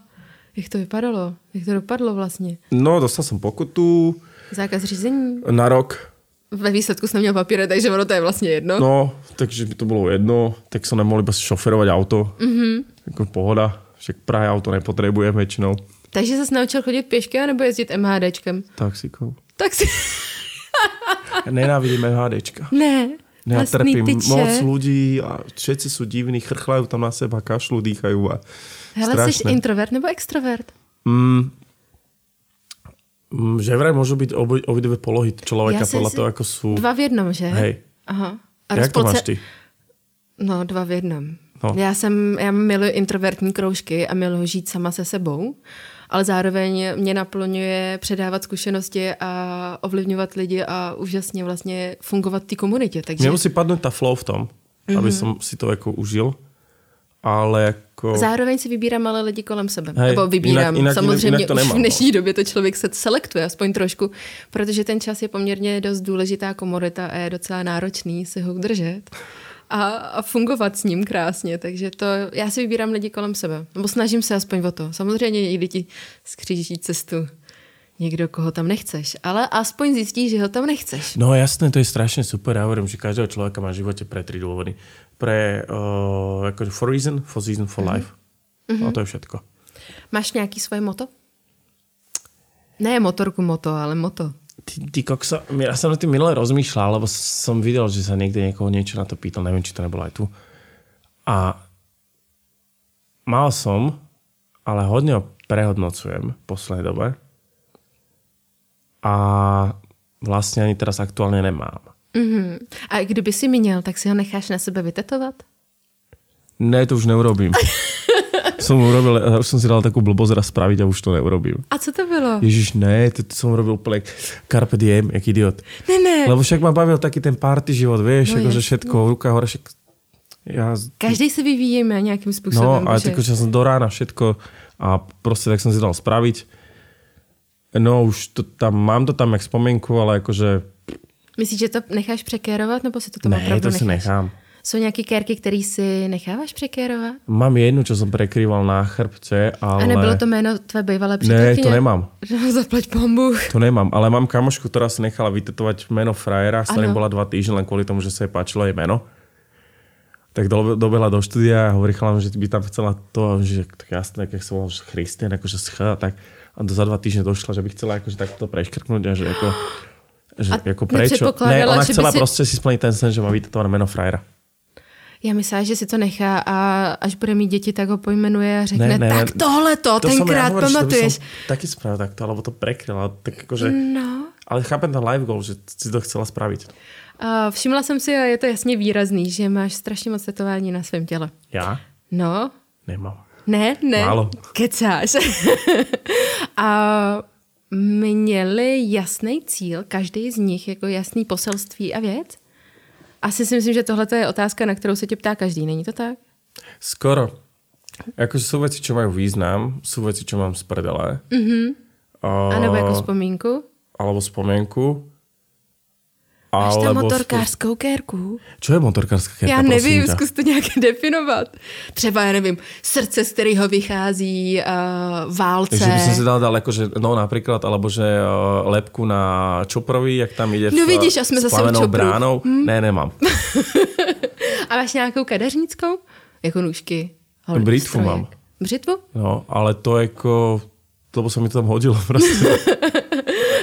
Jak to vypadalo? Jak to dopadlo vlastně? No, dostal som pokutu Zákaz řízení? na rok. Ve výsledku jsem neměl papíry, takže ono to je vlastně jedno. No, takže by to bolo jedno. Tak som nemohol iba šoferovať auto. Mm-hmm. Jako pohoda. Však Prahe auto nepotrebujem väčšinou. Takže se naučil chodit pěšky nebo jezdit MHDčkem? Taxikou. Ja nenávidím MHDčka. Ne. Ja trpím tyče. moc ľudí a všetci sú divní, chrchlajú tam na seba, kašľú, dýchajú a Hele, jsi strašné. introvert nebo extrovert? Mm, mm, že vraj môžu byť obi, obidve polohy človeka Já si podľa si- toho, ako sú. Dva v jednom, že? Hej. Aha. A Jak to rozpolce- máš ty? No, dva v jednom. No. Já jsem, já miluji introvertní kroužky a miluji žít sama se sebou, ale zároveň mě naplňuje předávat zkušenosti a ovlivňovat lidi a úžasně vlastně fungovat v té komunitě. Takže Mne musí padnúť tá flow v tom, Mhm. aby som si to ako užil, ale ako... zároveň si vybírám ale lidi kolem sebe. Hej, Nebo vybírám. jinak- jinak- Samozřejmě jinak to už nemám, v dnešní no. době to člověk se selektuje aspoň trošku, protože ten čas je poměrně dost důležitá komodita a je docela náročný si ho udržet. A, a fungovat s ním krásně, takže to já si vybírám lidi kolem sebe, nebo snažím se aspoň o to. Samozřejmě někdy ti skříží cestu někdo, koho tam nechceš, ale aspoň zjistíš, že ho tam nechceš. No jasné, to je strašne super. Ja hovorím, že každého človeka má v živote pre tri dôvody. Pre, uh, ako for reason, for season, for life. Mhm. A to je všetko. Máš nějaký svoje moto? Ne motorku moto, ale moto. Ty, ty kokso, ja som na tým minule rozmýšľal, lebo som videl, že sa niekde niekoho niečo na to pýtal, neviem, či to nebolo aj tu. A mal som, ale hodne ho prehodnocujem v poslednej dobe. A vlastne ani teraz aktuálne nemám. Mm-hmm. A kdyby si měl, tak si ho necháš na sebe vytetovat? Ne, to už neurobím. som urobil, už som si dal takú blbosť raz spraviť a už to neurobím. A co to bylo? Ježiš, ne, to, to som robil úplne carpe diem, jak idiot. Ne, ne. Lebo však ma bavil taký ten party život, vieš, No no, akože jasne. všetko, ruka hore, však ja... Každý se vyvíjíme nějakým No, způsobem. ale že- tak, že som do rána všetko a proste tak som si dal spraviť. No, už to tam, mám to tam jak spomienku, ale akože Myslíš, že to necháš překérovat, nebo si to tam ne, opravdu to si necháš? nechám. Jsou nějaké kérky, které si necháváš překérovat? Mám jednu, čo som prekrýval na chrbce, ale... A nebylo to jméno tvé bývalé Ne, přítelkyně? to nemám. Zaplať pombuch. To nemám, ale mám kamošku, ktorá si nechala vytetovať meno frajera, s ktorým Ano. bola dva týždne len kvôli tomu, že sa jej páčilo jej meno. Tak do, dobehla do štúdia a hovorí chalám, že by tam chcela to, že tak jasné, jak sa volal, že Christian, akože sch a tak. A do za dva týždne došla, že by chcela akože takto preškrknúť a že ako... Že A jako prečo? Ne, ona chcela si- prostě si splnit ten sen, že má vytetované meno frajera. Já myslím, že si to nechá a až bude mít děti, tak ho pojmenuje a řekne, Ne, ne, tak tohle to, tenkrát hovoril, pamatuješ. taky spravil takto, alebo to prekryla. Tak akože, No. ale chápem ten live goal, že si to chcela spraviť. A všimla jsem si, a je to jasně výrazný, že máš strašně moc tetování na svém těle. Ja? No, Nemám. ne, ne. Málo. Kecáš. a měli jasný cíl, každý z nich, jako jasný poselství a věc? Asi si myslím, že tohle je otázka, na kterou se tě ptá každý, není to tak? Skoro. Akože sú veci, čo majú význam, sú veci, čo mám z prdele. Mhm. A, A nebo jako vzpomínku? alebo spomienku. Máš tam motorkářskou kérku? Čo je motorkárska kérka, Já nevím, zkus to nějak definovat. Třeba, já nevím, srdce, z kterého vychází uh, válce. Takže by som si dal, dal akože, no napríklad, alebo že uh, lepku na Čoprovi, jak tam ide No v, vidíš, a jsme zase u Čopru. bránou. Ne, nemám. A máš nějakou kadeřnickou? Jako nůžky? holý Britvu strojek. mám. Břitvu? No, ale to jako, lebo sa mi to tam hodilo prostě.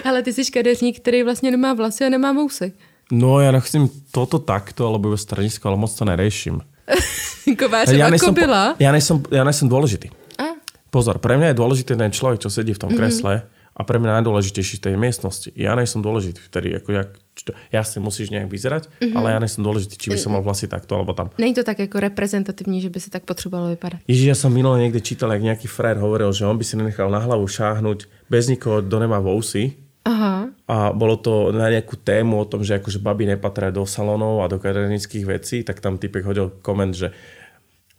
Ale ty jsi kadeřník, který vlastně nemá vlasy a nemá mousy. No ja nechcem toto takto, alebo iba stranisko, ale moc to neriešim. Kovářová Ja nejsem, kobila. ja, nejsem, ja nejsem dôležitý. A, Pozor, pre mňa je dôležitý ten človek, čo sedí v Mhm. tom kresle a pre mňa najdôležitejší v tej miestnosti. Ja nejsem dôležitý vtedy, ako jak, to, jasne musíš nejak vyzerať, Mhm. ale ja nejsem dôležitý, či by som mal vlasy takto alebo tam. není to tak jako reprezentativní, že by se tak potřebovalo vypadat. Ježiš, ja som minule niekde čítal, jak nejaký frajer hovoril, že on by si nenechal na hlavu šáhnuť bez nikoho, kto nemá vousy. Aha. A bolo to na nejakú tému o tom, že akože baby nepatria do salónov a do kadernických vecí, tak tam typek hodil koment, že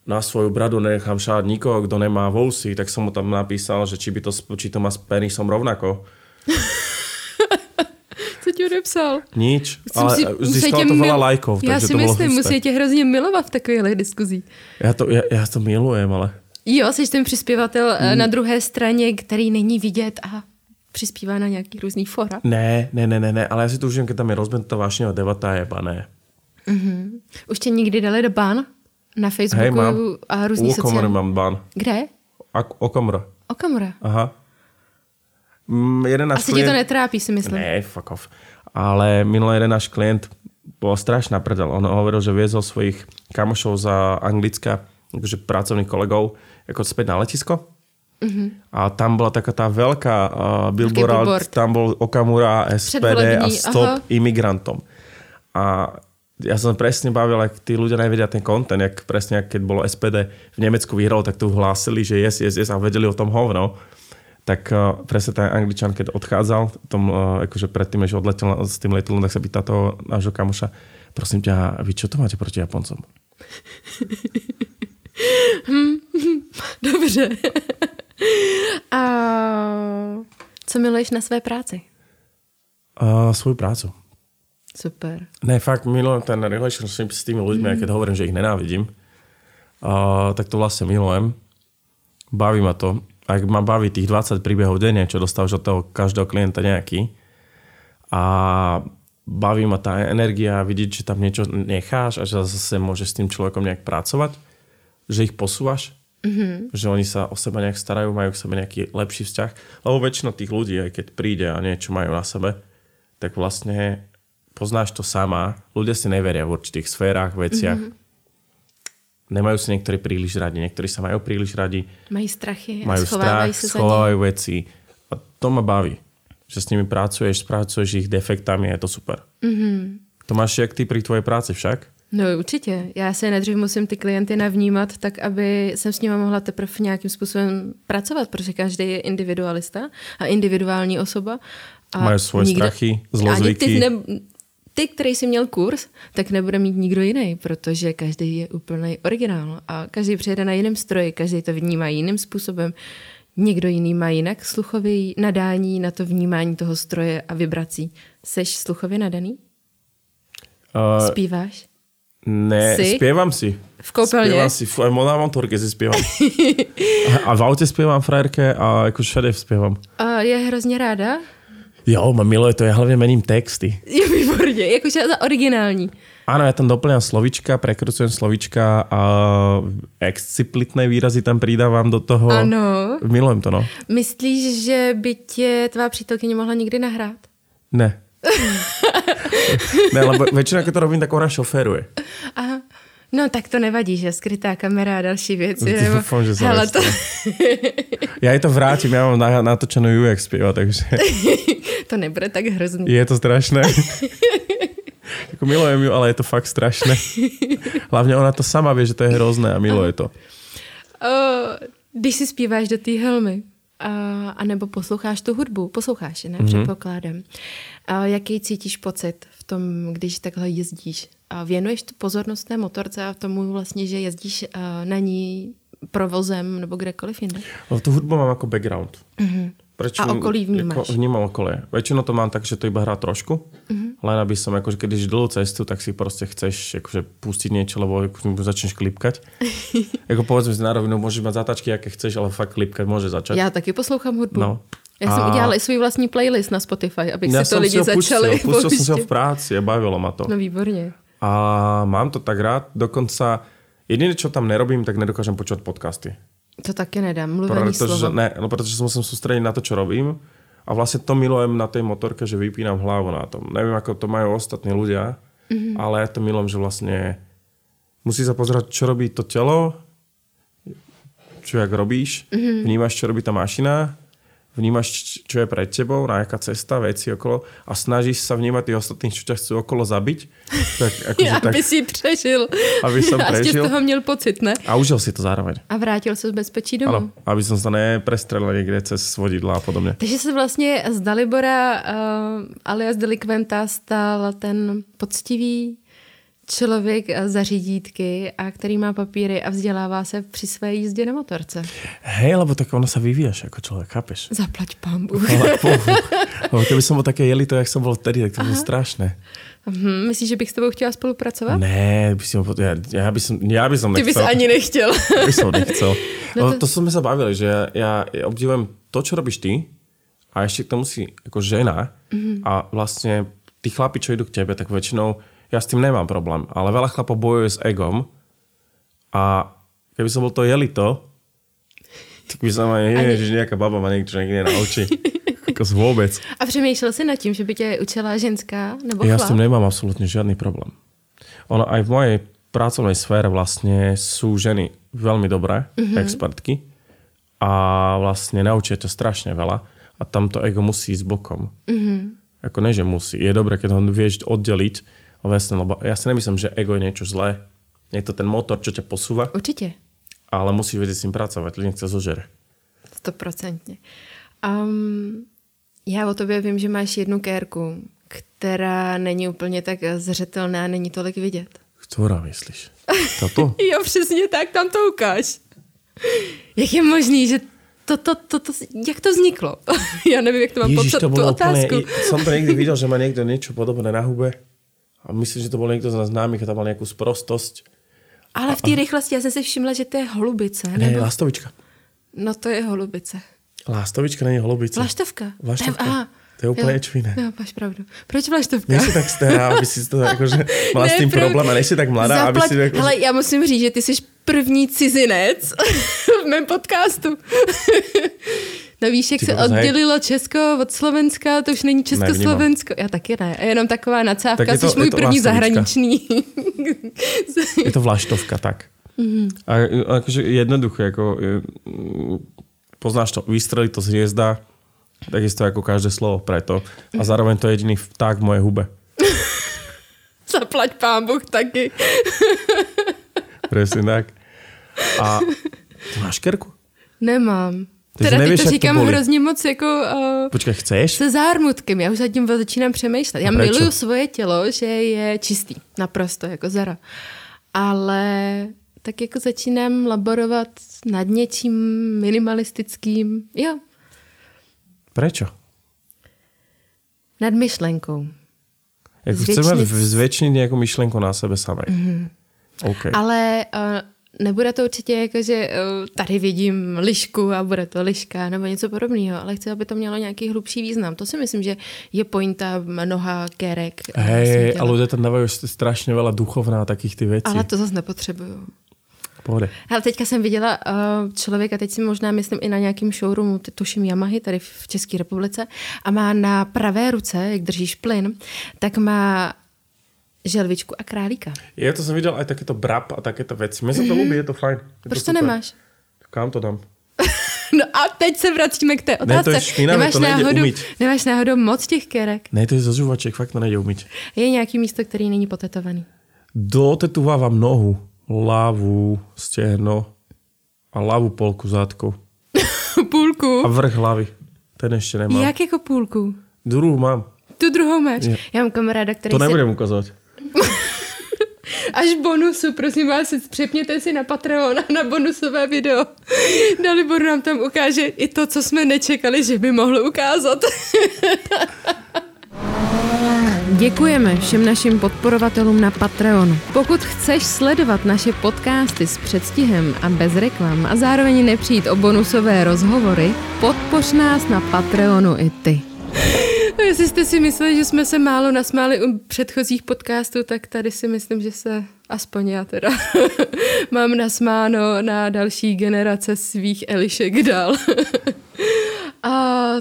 na svoju bradu nenechám šáť nikoho, kto nemá vousy, tak som mu tam napísal, že či, by to, či to má s penisom rovnako. Co ti odepsal? Nič, Jsem ale si- získalo to veľa mil- lajkov, Já si to myslím, musí tě hrozně milovat v takových diskuzích. Ja to, ja, ja to milujem, ale... Jo, jsi ten přispěvatel Hmm. mm. na druhé straně, který není vidět a přispívá na nějaký různý fora. Ne, ne, ne, ne, ne, ale ja si to užím, keď tam je rozbentá vášnivá debata a jebané. Už tě nikdy dali do ban? Na Facebooku Hej, mám. a různý U sociální... mám ban. Kde? A, Okomra. Okamura. Aha. Mm, jeden náš Asi tě to netrápí, si myslím. Ne, fuck off. Ale minulý jeden náš klient bol strašná prdel. On hovoril, že viezol svojich kamošov za Anglicka, akože pracovných kolegov, ako späť na letisko. Mm-hmm. A tam bola taká tá veľká uh, billboard, billboard. tam bol Okamura, SPD a Stop aha. imigrantom. A ja som presne bavil, ak tí ľudia nevedia ten content, jak presne, jak keď bolo SPD v Nemecku vyhralo, tak tu hlásili, že yes, yes, yes a vedeli o tom hovno. Tak uh, presne ten angličan, keď odchádzal, tom, uh, akože predtým, než odletel na- s tým letadlom, tak sa pýta toho nášho kamoša, prosím ťa, vy čo to máte proti Japoncom? Dobře. A co miluješ na své práci? Uh, svoju prácu. Super. Ne, fakt, milujem ten relationship s tými ľuďmi, mm. keď hovorím, že ich nenávidím, uh, tak to vlastne milujem. Baví ma to. Ak ma baví tých 20 príbehov denne, čo dostávaš od toho každého klienta nejaký, a baví ma tá energia, vidieť, že tam niečo necháš a že zase môžeš s tým človekom nejak pracovať, že ich posúvaš, mm-hmm. že oni sa o seba nejak starajú, majú k sebe nejaký lepší vzťah. Lebo väčšina tých ľudí, aj keď príde a niečo majú na sebe, tak vlastne poznáš to sama. Ľudia si neveria v určitých sférach, veciach. Mm-hmm. Nemajú si niektorí príliš radi, niektorí sa majú príliš radi, Mají strachy majú strach, schovávajú veci. A to ma baví. Že s nimi pracuješ, spracuješ ich defektami, je to super. Mm-hmm. To máš jak ty pri tvojej práci však? No určitě. Já se nejdřív musím ty klienty navnímat tak, aby jsem s nimi mohla teprve nějakým způsobem pracovat, protože každý je individualista a individuální osoba. A Mají svoje strachy, Ani zlozvyky. ty, ne, ty, který si měl kurz, tak nebude mít nikdo jiný, protože každý je úplný originál a každý přijede na jiném stroji, každý to vnímá jiným způsobem. Někdo jiný má jinak sluchový nadání na to vnímání toho stroje a vibrací. Seš sluchově nadaný? Uh, Zpíváš? Ne, Si? spievam si. V koupelně? Spievam si, aj na motorke si spievam. a, a v aute spievam frajerke a ako všade spievam. A je hrozně ráda? Jo, ma miluje to, ja hlavne mením texty. Je výborně, jakože za originální. Áno, ja tam doplňam slovička, prekrucujem slovička a exciplitné výrazy tam pridávam do toho. Ano. Milujem to, no. Myslíš, že by tě tvá přítelkyně mohla někdy nahrát? Ne. Ne, lebo väčšinou, keď to robím, tak ona šoféruje. Aha. No tak to nevadí, že skrytá kamera a další věci. No, Dúfam, že Hele, to, Ja jej to vrátim, ja mám na- natočenú UX pivo, takže to nebude tak hrozný. je to strašné. Jako milujem ju, ale je to fakt strašné. Hlavne ona to sama vie, že to je hrozné a miluje to. O, když si zpíváš do té helmy, a, a nebo posloucháš tu hudbu, posloucháš, ne, mm-hmm. předpokládám. A jaký cítíš pocit v tom, když takhle jezdíš? A věnuješ tu pozornost té motorce a tomu vlastně, že jezdíš na ní provozem nebo kdekoliv jinde? Lebo tú hudbu mám ako background. Mhm. Prečo, A okolí vnímaš? Ako, vnímam okolie. Väčšinou to mám tak, že to iba hrá trošku, Mhm. len aby som, akože keď ideš dlhú cestu, tak si proste chceš akože pustiť niečo, lebo ako začneš klipkať. ako povedzme si na rovinu, môžeš mať zatačky, aké chceš, ale fakt klipkať môže začať. Já taky poslouchám hudbu. No. Já jsem A- udělala i svůj vlastní playlist na Spotify, abych Ja si to lidi si ho začali pustil, pustil som si ho v práci a bavilo ma to. No výborně. A mám to tak rád, dokonca jediné, čo tam nerobím, tak nedokážem počúvať podcasty. To taky nedám, mluvený Pretože, slovo. ne, no pretože sa musím sústrediť na to, čo robím. A vlastne to milujem na tej motorke, že vypínam hlavu na tom. Neviem, ako to majú ostatní ľudia, mm-hmm. ale ja to milujem, že vlastne musí sa pozerať, čo robí to telo, čo jak robíš, mm-hmm. vnímaš, čo robí tá mašina, vnímaš, čo je pred tebou, na jaká cesta, veci okolo a snažíš sa vnímať tých ostatných, čo ťa chcú okolo zabiť. Tak, akože, tak, Aby si přežil. Aby som A ještě z prežil. toho měl pocit, ne? a užil si to zároveň. A vrátil se z bezpečí domů. Áno, aby som sa neprestrelil niekde cez vodidla a podobne. Takže se vlastně z Dalibora uh, alias delikventa stal ten poctivý člověk eh, za řídítky a který má papíry a vzdělává se při své jízdě na motorce. Hej, lebo tak ono sa vyvíjaš ako človek, chápeš? Zaplať pambu. Ale bohu. Lebo keby som bol také jelito, jak som bol vtedy, tak to bolo strašné. Hm, myslíš, že bych s tebou chtěla spolupracovat? Ne, by si ja, ja, by som, ja by som Ty bys nechcel. ani nechtěl. Ja by som nechcel. No No to- to... to sme sa bavili, že ja, ja obdivujem to, čo robíš ty a ešte k tomu si ako žena Mhm. a vlastne tí chlapi, čo idú k tebe, tak väčšinou ja s tým nemám problém, ale veľa chlapov bojuje s egom a keby som bol to jelito, tak by som aj, ježiš, nejaká baba ma niekto niekde naučí. Ako vôbec. A přemýšlel jsi nad tím, že by tě učila ženská nebo Ja chlap? s tým nemám absolútne žiadny problém. Ono aj v mojej pracovnej sfére vlastne sú ženy veľmi dobré, mm-hmm. expertky a vlastne naučia ťa strašne veľa a tam to ego musí ísť bokom. Mm-hmm. Ako ne, že musí. Je dobré, keď ho vieš oddeliť, ale jasne, lebo ja si nemyslím, že ego je niečo zlé. Je to ten motor, čo ťa posúva, Určitě. ale musíš vedieť s ním pracovať, nech ťa zožere. Stoprocentně. Um, já o tobě vím, že máš jednu kérku, která není úplně tak zřetelná, není tolik vidět. Ktorá myslíš? Toto? Jo, přesně tak, tam to ukáž. Jak je možný, že to, to, to, to, jak to vzniklo? Já nevím, jak to mám Ježiš, popsat, to tu otázku. úplne... Som to niekde videl, že má niekto niečo podobné na hube. A myslím, že to bol niekto z nás známych a tam mal nejakú sprostosť. Ale v té rychlosti já jsem si všimla, že to je holubice. Ne, Nebo... lastovička. No to je holubice. Lastovička není holubice. Vlaštovka. Vlaštovka. To je, aha. To je úplně Jo. niečo iné. Jo, máš pravdu. Proč vlaštovka? Nejsi tak stará, aby si to akože mala s Ne, tým pro- problém a nejsi tak mladá, aby Zaplať... si... Jako... Hele, já musím říct, že ty jsi první cizinec v mém podcastu. No víš, jak Ty se kokos, hej. oddělilo Česko od Slovenska, to už není Československo. Já taky ne. Je jenom taková Tak je to- jsi můj je to první zahraniční. Je to vlaštovka, tak. Mhm. A akože jednoduché, ako mm, poznáš to, vystrelí to z hviezda, takisto ako každé slovo preto. A zároveň to je jediný vták v mojej hube. Zaplať pán Bůh taky. Presne tak. A ty máš kerku? Nemám. Takže teda nevíš, teď to to říkám boli. hrozně moc jako... Uh, Počkej, chceš? se zármutkem. Já už nad tím začínám přemýšlet. Já miluju svoje tělo, že je čistý. Naprosto, jako zara. Ale tak jako začínám laborovat nad něčím minimalistickým. Jo, Prečo? nad myšlenkou. Jako chceme zväčšniť nejakú myšlenku na sebe samej. Mm-hmm. OK. Ale uh, nebude to určitě jako, že uh, tady vidím lišku a bude to liška nebo něco podobného, ale chci, aby to mělo nějaký hlubší význam. To si myslím, že je pointa mnoha kerek. uh, Hej, a ľudia tam dávajú strašne veľa duchovná takých tých vecí. ale to zase nepotřebuju. Pohode. Ale teďka jsem viděla uh, člověka, teď si možná myslím i na nějakým showroomu, tuším Yamahy tady v České republice, a má na pravé ruce, jak držíš plyn, tak má želvičku a králíka. Je, to jsem viděl aj takéto brab a takéto věci. Mně se to líbí, je to fajn. Je Proč to super. nemáš? Kam to dám? No a teď se vracíme k té Ne, to otázce. je špinavé, nemáš, to náhodou, umyť. nemáš náhodou moc těch kerek? Ne, to je zo žuvaček, fakt to nejde umyť. Je nějaký místo, který není potetovaný. Dotetovávam nohu, ľavú, stehno a ľavú polku zadku. půlku? A vrch hlavy. Ten ještě nemám. Jak jako půlku? Druhou mám. Tu druhou máš. Je. Já mám kamaráda, který To si... nebudem ukazovat. Až bonusu, prosím vás, přepněte si na Patreon a na bonusové video. Dalibor nám tam ukáže i to, co jsme nečekali, že by mohl ukázat. Děkujeme všem našim podporovatelům na Patreonu. Pokud chceš sledovat naše podcasty s předstihem a bez reklam a zároveň nepřijít o bonusové rozhovory, podpoř nás na Patreonu i ty. No, Jestli jste si mysleli, že jsme se málo nasmáli u předchozích podcastů, tak tady si myslím, že se aspoň já teda mám nasmáno na další generace svých Elišek dál. a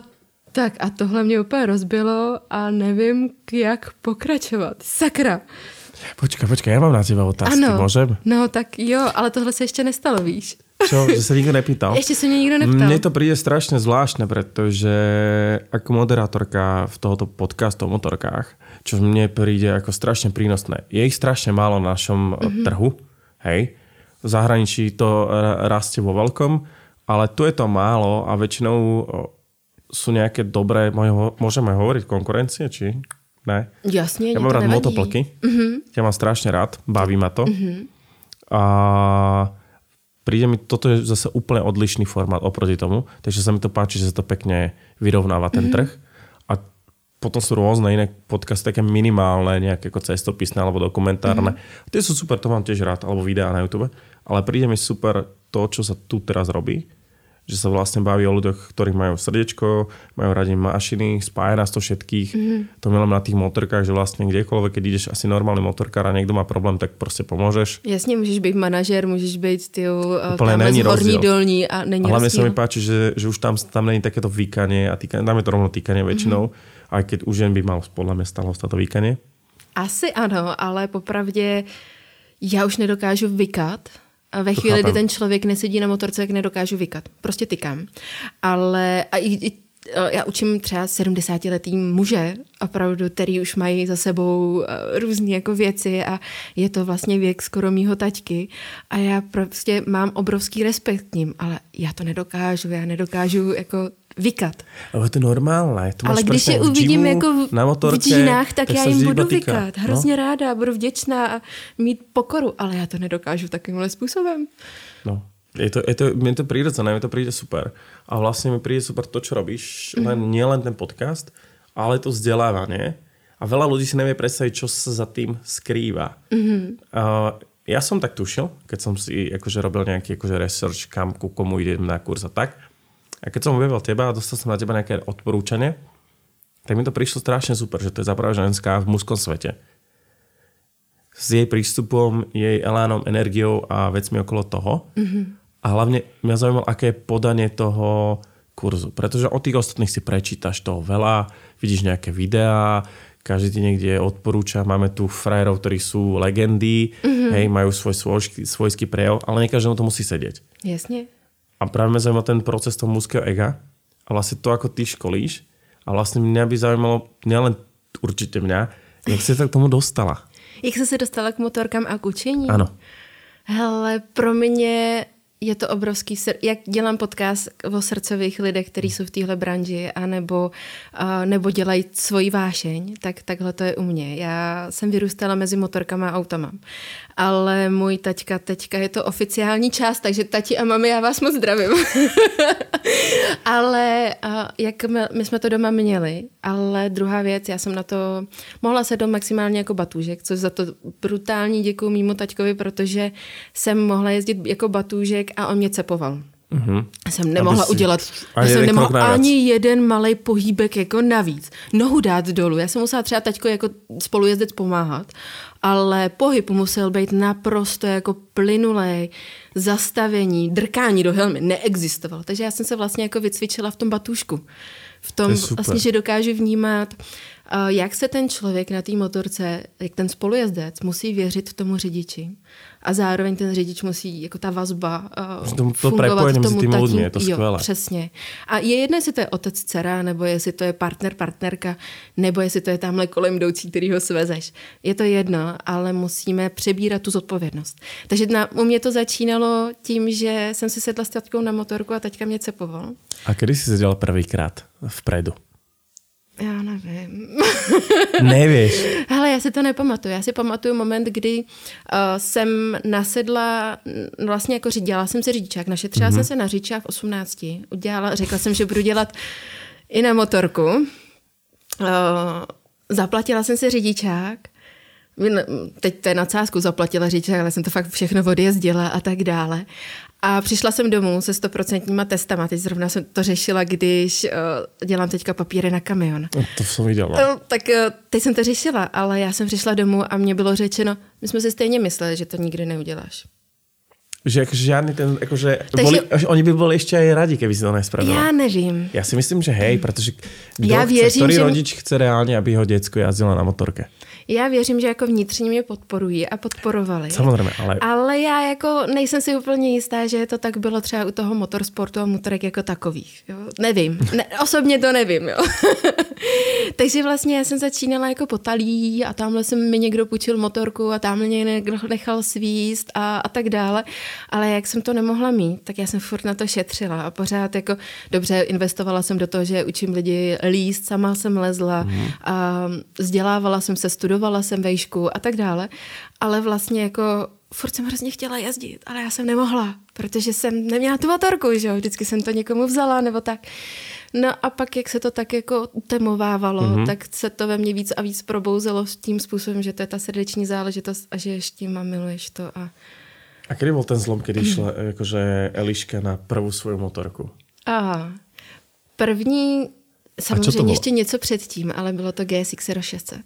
tak a tohle mě úplně rozbilo a nevím, jak pokračovat. Sakra. Počkaj, počkaj, ja mám na teba otázky, Ano. môžem? No tak jo, ale tohle se ještě nestalo, víš. Čo, že sa nikto nepýtal? Ještě se mě nikdo neptal. Mne to príde strašne zvláštne, pretože ako moderátorka v tohoto podcastu o motorkách, čo mne príde ako strašne prínosné, je ich strašne málo na našom mm-hmm. trhu, hej. V zahraničí to ra- rastie vo veľkom, ale tu je to málo a väčšinou sú nejaké dobré, môžeme hovoriť konkurencie, či ne? Jasně, Ja mám rád nevadí. motoplky. Mm-hmm. Ja mám strašne rád, baví ma to. Mm-hmm. A príde mi, toto je zase úplne odlišný formát oproti tomu, takže sa mi to páči, že sa to pekne vyrovnáva ten mm-hmm. trh. A potom sú rôzne iné podcasty, také minimálne, nejaké ako cestopisné alebo dokumentárne. Mm-hmm. Tie sú super, to mám tiež rád, alebo videá na YouTube. Ale príde mi super to, čo sa tu teraz robí, že sa vlastne baví o ľuďoch, ktorí majú srdiečko, majú radi mašiny, spája nás to všetkých. Mm-hmm. To milujem na tých motorkách, že vlastne kdekoľvek, keď ideš asi normálny motorkár a niekto má problém, tak prostě pomôžeš. Jasně, můžeš být manažer, můžeš být ty Úplně není horní dolní a není A rozdíl. sa mi páči, že, že už tam, tam není takéto výkanie a týkanie, tam je to rovno týkanie väčšinou, mm-hmm. aj keď už jen by mal podľa mňa stalo to výkanie. Asi ano, ale popravdě já už nedokážu vykat. A ve To chvíli, kdy chápem. ten člověk nesedí na motorce, tak nedokážu vykat. Prostě tykám. Ale a i, i, já učím třeba 70-letý muže, opravdu, který už mají za sebou eh, různé jako věci a je to vlastně věk skoro mýho taťky a já prostě mám obrovský respekt k ním, ale já to nedokážu, já nedokážu jako vykat. Ale to je normálne. To Ale když presne je uvidím jako v, na motorke, v džínách, tak, já sa jim budu týka. vykat. Hrozně no? ráda, budu vděčná a mít pokoru, ale já to nedokážu takovýmhle způsobem. No. Je to, je to, mne to prirodzené, mne to príde super. A vlastne mi príde super to, čo robíš, len, nie len ten podcast, ale to vzdelávanie. A veľa ľudí si nevie predstaviť, čo sa za tým skrýva. Mm-hmm. Uh, ja som tak tušil, keď som si akože robil nejaký akože research, kam ku komu idem na kurz a tak. A keď som objavil teba a dostal som na teba nejaké odporúčanie, tak mi to prišlo strašne super, že to je zapravo ženská v mužskom svete s jej prístupom, jej elánom, energiou a vecmi okolo toho. Mm-hmm. A hlavne mňa zaujímalo, aké je podanie toho kurzu. Pretože od tých ostatných si prečítaš toho veľa, vidíš nejaké videá, každý ti niekde odporúča, máme tu frajerov, ktorí sú legendy, mm-hmm. hej, majú svoj svojský, svojský prejav, ale nie každému to musí sedieť. Jasně. A práve mňa zaujíma ten proces toho mužského ega a vlastne to, ako ty školíš. A vlastne mňa by zaujímalo, nielen určite mňa, jak si sa k tomu dostala. Jak jsi se dostala k motorkám a k učení? Ano. Hele, pro mě je to obrovský, sr- jak dělám podcast o srdcových lidech, kteří jsou v téhle branži, anebo, uh, nebo dělají svoji vášeň, tak takhle to je u mě. Já jsem vyrůstala mezi motorkama a autama, ale můj taťka teďka je to oficiální část, takže tati a mami, já vás moc zdravím. ale jak my, my jsme to doma měli, ale druhá věc, já jsem na to mohla se do maximálně jako batůžek, což za to brutální děkuji mýmu taťkovi, protože jsem mohla jezdit jako batůžek a on mě cepoval. Mm-hmm. Jsem nemohla si- udělat, ani já jsem nemohla ani jeden malý pohýbek jako navíc. Nohu dát dolů. Já jsem musela třeba taťko jako spolujezdec pomáhat, ale pohyb musel být naprosto jako plynulej, zastavení, drkání do helmy neexistovalo. Takže já jsem se vlastně jako vycvičila v tom batůžku. V tom To vlastně, že dokážu vnímat, jak se ten člověk na té motorce, jak ten spolujezdec musí věřit tomu řidiči. A zároveň ten řidič musí, jako ta vazba, uh, tomu- to fungovat prepojení mezi tomu tatín- lidmi, je to jo, skvělé. přesně. A je jedno, jestli to je otec, dcera, nebo jestli to je partner, partnerka, nebo jestli to je tamhle kolem jdoucí, který ho svezeš. Je to jedno, ale musíme přebírat tu zodpovědnost. Takže na, u mě to začínalo tím, že jsem si sedla s tatkou na motorku a teďka mě cepoval. A kedy si sedela prvýkrát vpredu? Já nevím. Nevieš. Hele, já si to nepamatuju. Já si pamatuju moment, kdy uh, jsem nasedla, mm, vlastně jako dělala jsem si řidičák, našetřila mm-hmm. jsem se na řidičák v 18. Udělala, řekla jsem, že budu dělat i na motorku. Uh, zaplatila jsem si řidičák. Teď to je nadsázku, zaplatila řidičák, ale jsem to fakt všechno odjezdila a tak dále. A přišla jsem domů se stoprocentníma testama. Teď zrovna jsem to řešila, když uh, dělám teďka papíry na kamion. No, to som videl. No. Tak eh, teď jsem to řešila, ale já jsem přišla domů a mě bylo řečeno, my jsme si stejně mysleli, že to nikdy neuděláš. Že akože žiadny ten, akože, Takže- boli, že oni by boli ešte aj radi, keby si to nespravila. Já nevím. Ja si myslím, že hej, pretože kdo Já chce, věřím, ktorý že- rodič chce reálne, aby jeho děcko jazdilo na motorke. Já věřím, že jako vnitřně mě podporují a podporovali. Samozřejmě, ale Ale já jako nejsem si úplně jistá, že to tak bylo třeba u toho motorsportu a motorek jako takových. Jo? Nevím. Ne, osobně to nevím. Jo? Takže vlastně já jsem začínala jako potalí a tamhle jsem mi někdo půjčil motorku a tamhle mě někdo nechal svíst a, a tak dále. Ale jak jsem to nemohla mít, tak já jsem furt na to šetřila a pořád jako dobře investovala jsem do toho, že učím lidi líst, sama jsem lezla Mhm. a vzdělávala jsem se, studovala jsem vejšku a tak dále. Ale vlastně jako furt jsem hrozně chtěla jezdit, ale já jsem nemohla, protože jsem neměla tu motorku, že jo, vždycky jsem to někomu vzala nebo tak. No a pak, jak se to tak jako utemovávalo, Mhm. mm-hmm. tak se to ve mně víc a víc probouzelo s tím způsobem, že to je ta srdeční záležitost a že ještě a miluješ to a a kedy bol ten zlom, kedy išla akože Eliška na prvú svoju motorku? Aha. První, samozřejmě ještě něco předtím, ale bylo to GSX 600.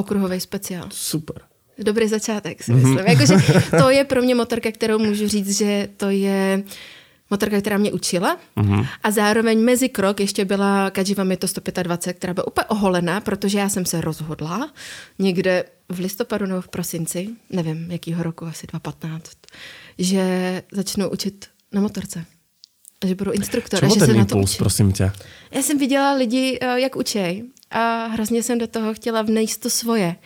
Okruhový speciál. Super. Dobrý začátek, si Mhm. myslím. Jakože to je pro mě motorka, kterou můžu říct, že to je motorka, která mě učila. Mhm. A zároveň mezi krok ještě byla Kajiva Mito 125, která byla úplně oholená, protože já jsem se rozhodla někde v listopadu nebo v prosinci, nevím, jakýho roku, asi 2015, že začnu učit na motorce. Že budu instruktor. Bol že se ten na to impuls, učím. prosím ťa? Já jsem viděla lidi, eh, jak učej a hrozně jsem do toho chtěla vnést to svoje.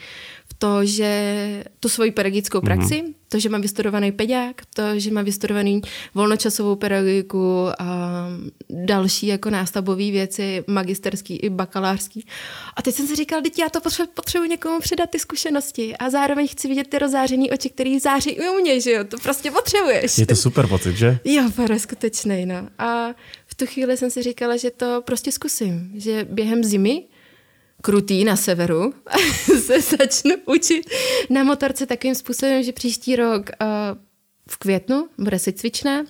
V to, že tu svoji pedagogickou praxi, mm-hmm. to, že mám vystudovaný pedák, to, že mám vystudovaný volnočasovou pedagogiku a další jako nástavbové věci, magisterský i bakalářský. A teď jsem si říkal, teď já to potřebuji, potřebuji někomu předat ty zkušenosti a zároveň chci vidět ty rozářený oči, který září i u mě, že jo, to prostě potřebuješ. Je to super pocit, že? Jo, bude skutečný, no. A v tu chvíli jsem si říkala, že to prostě zkusím. Že během zimy, krutý na severu, se začnu učit na motorce takovým způsobem, že příští rok uh, v květnu bude se cvičná.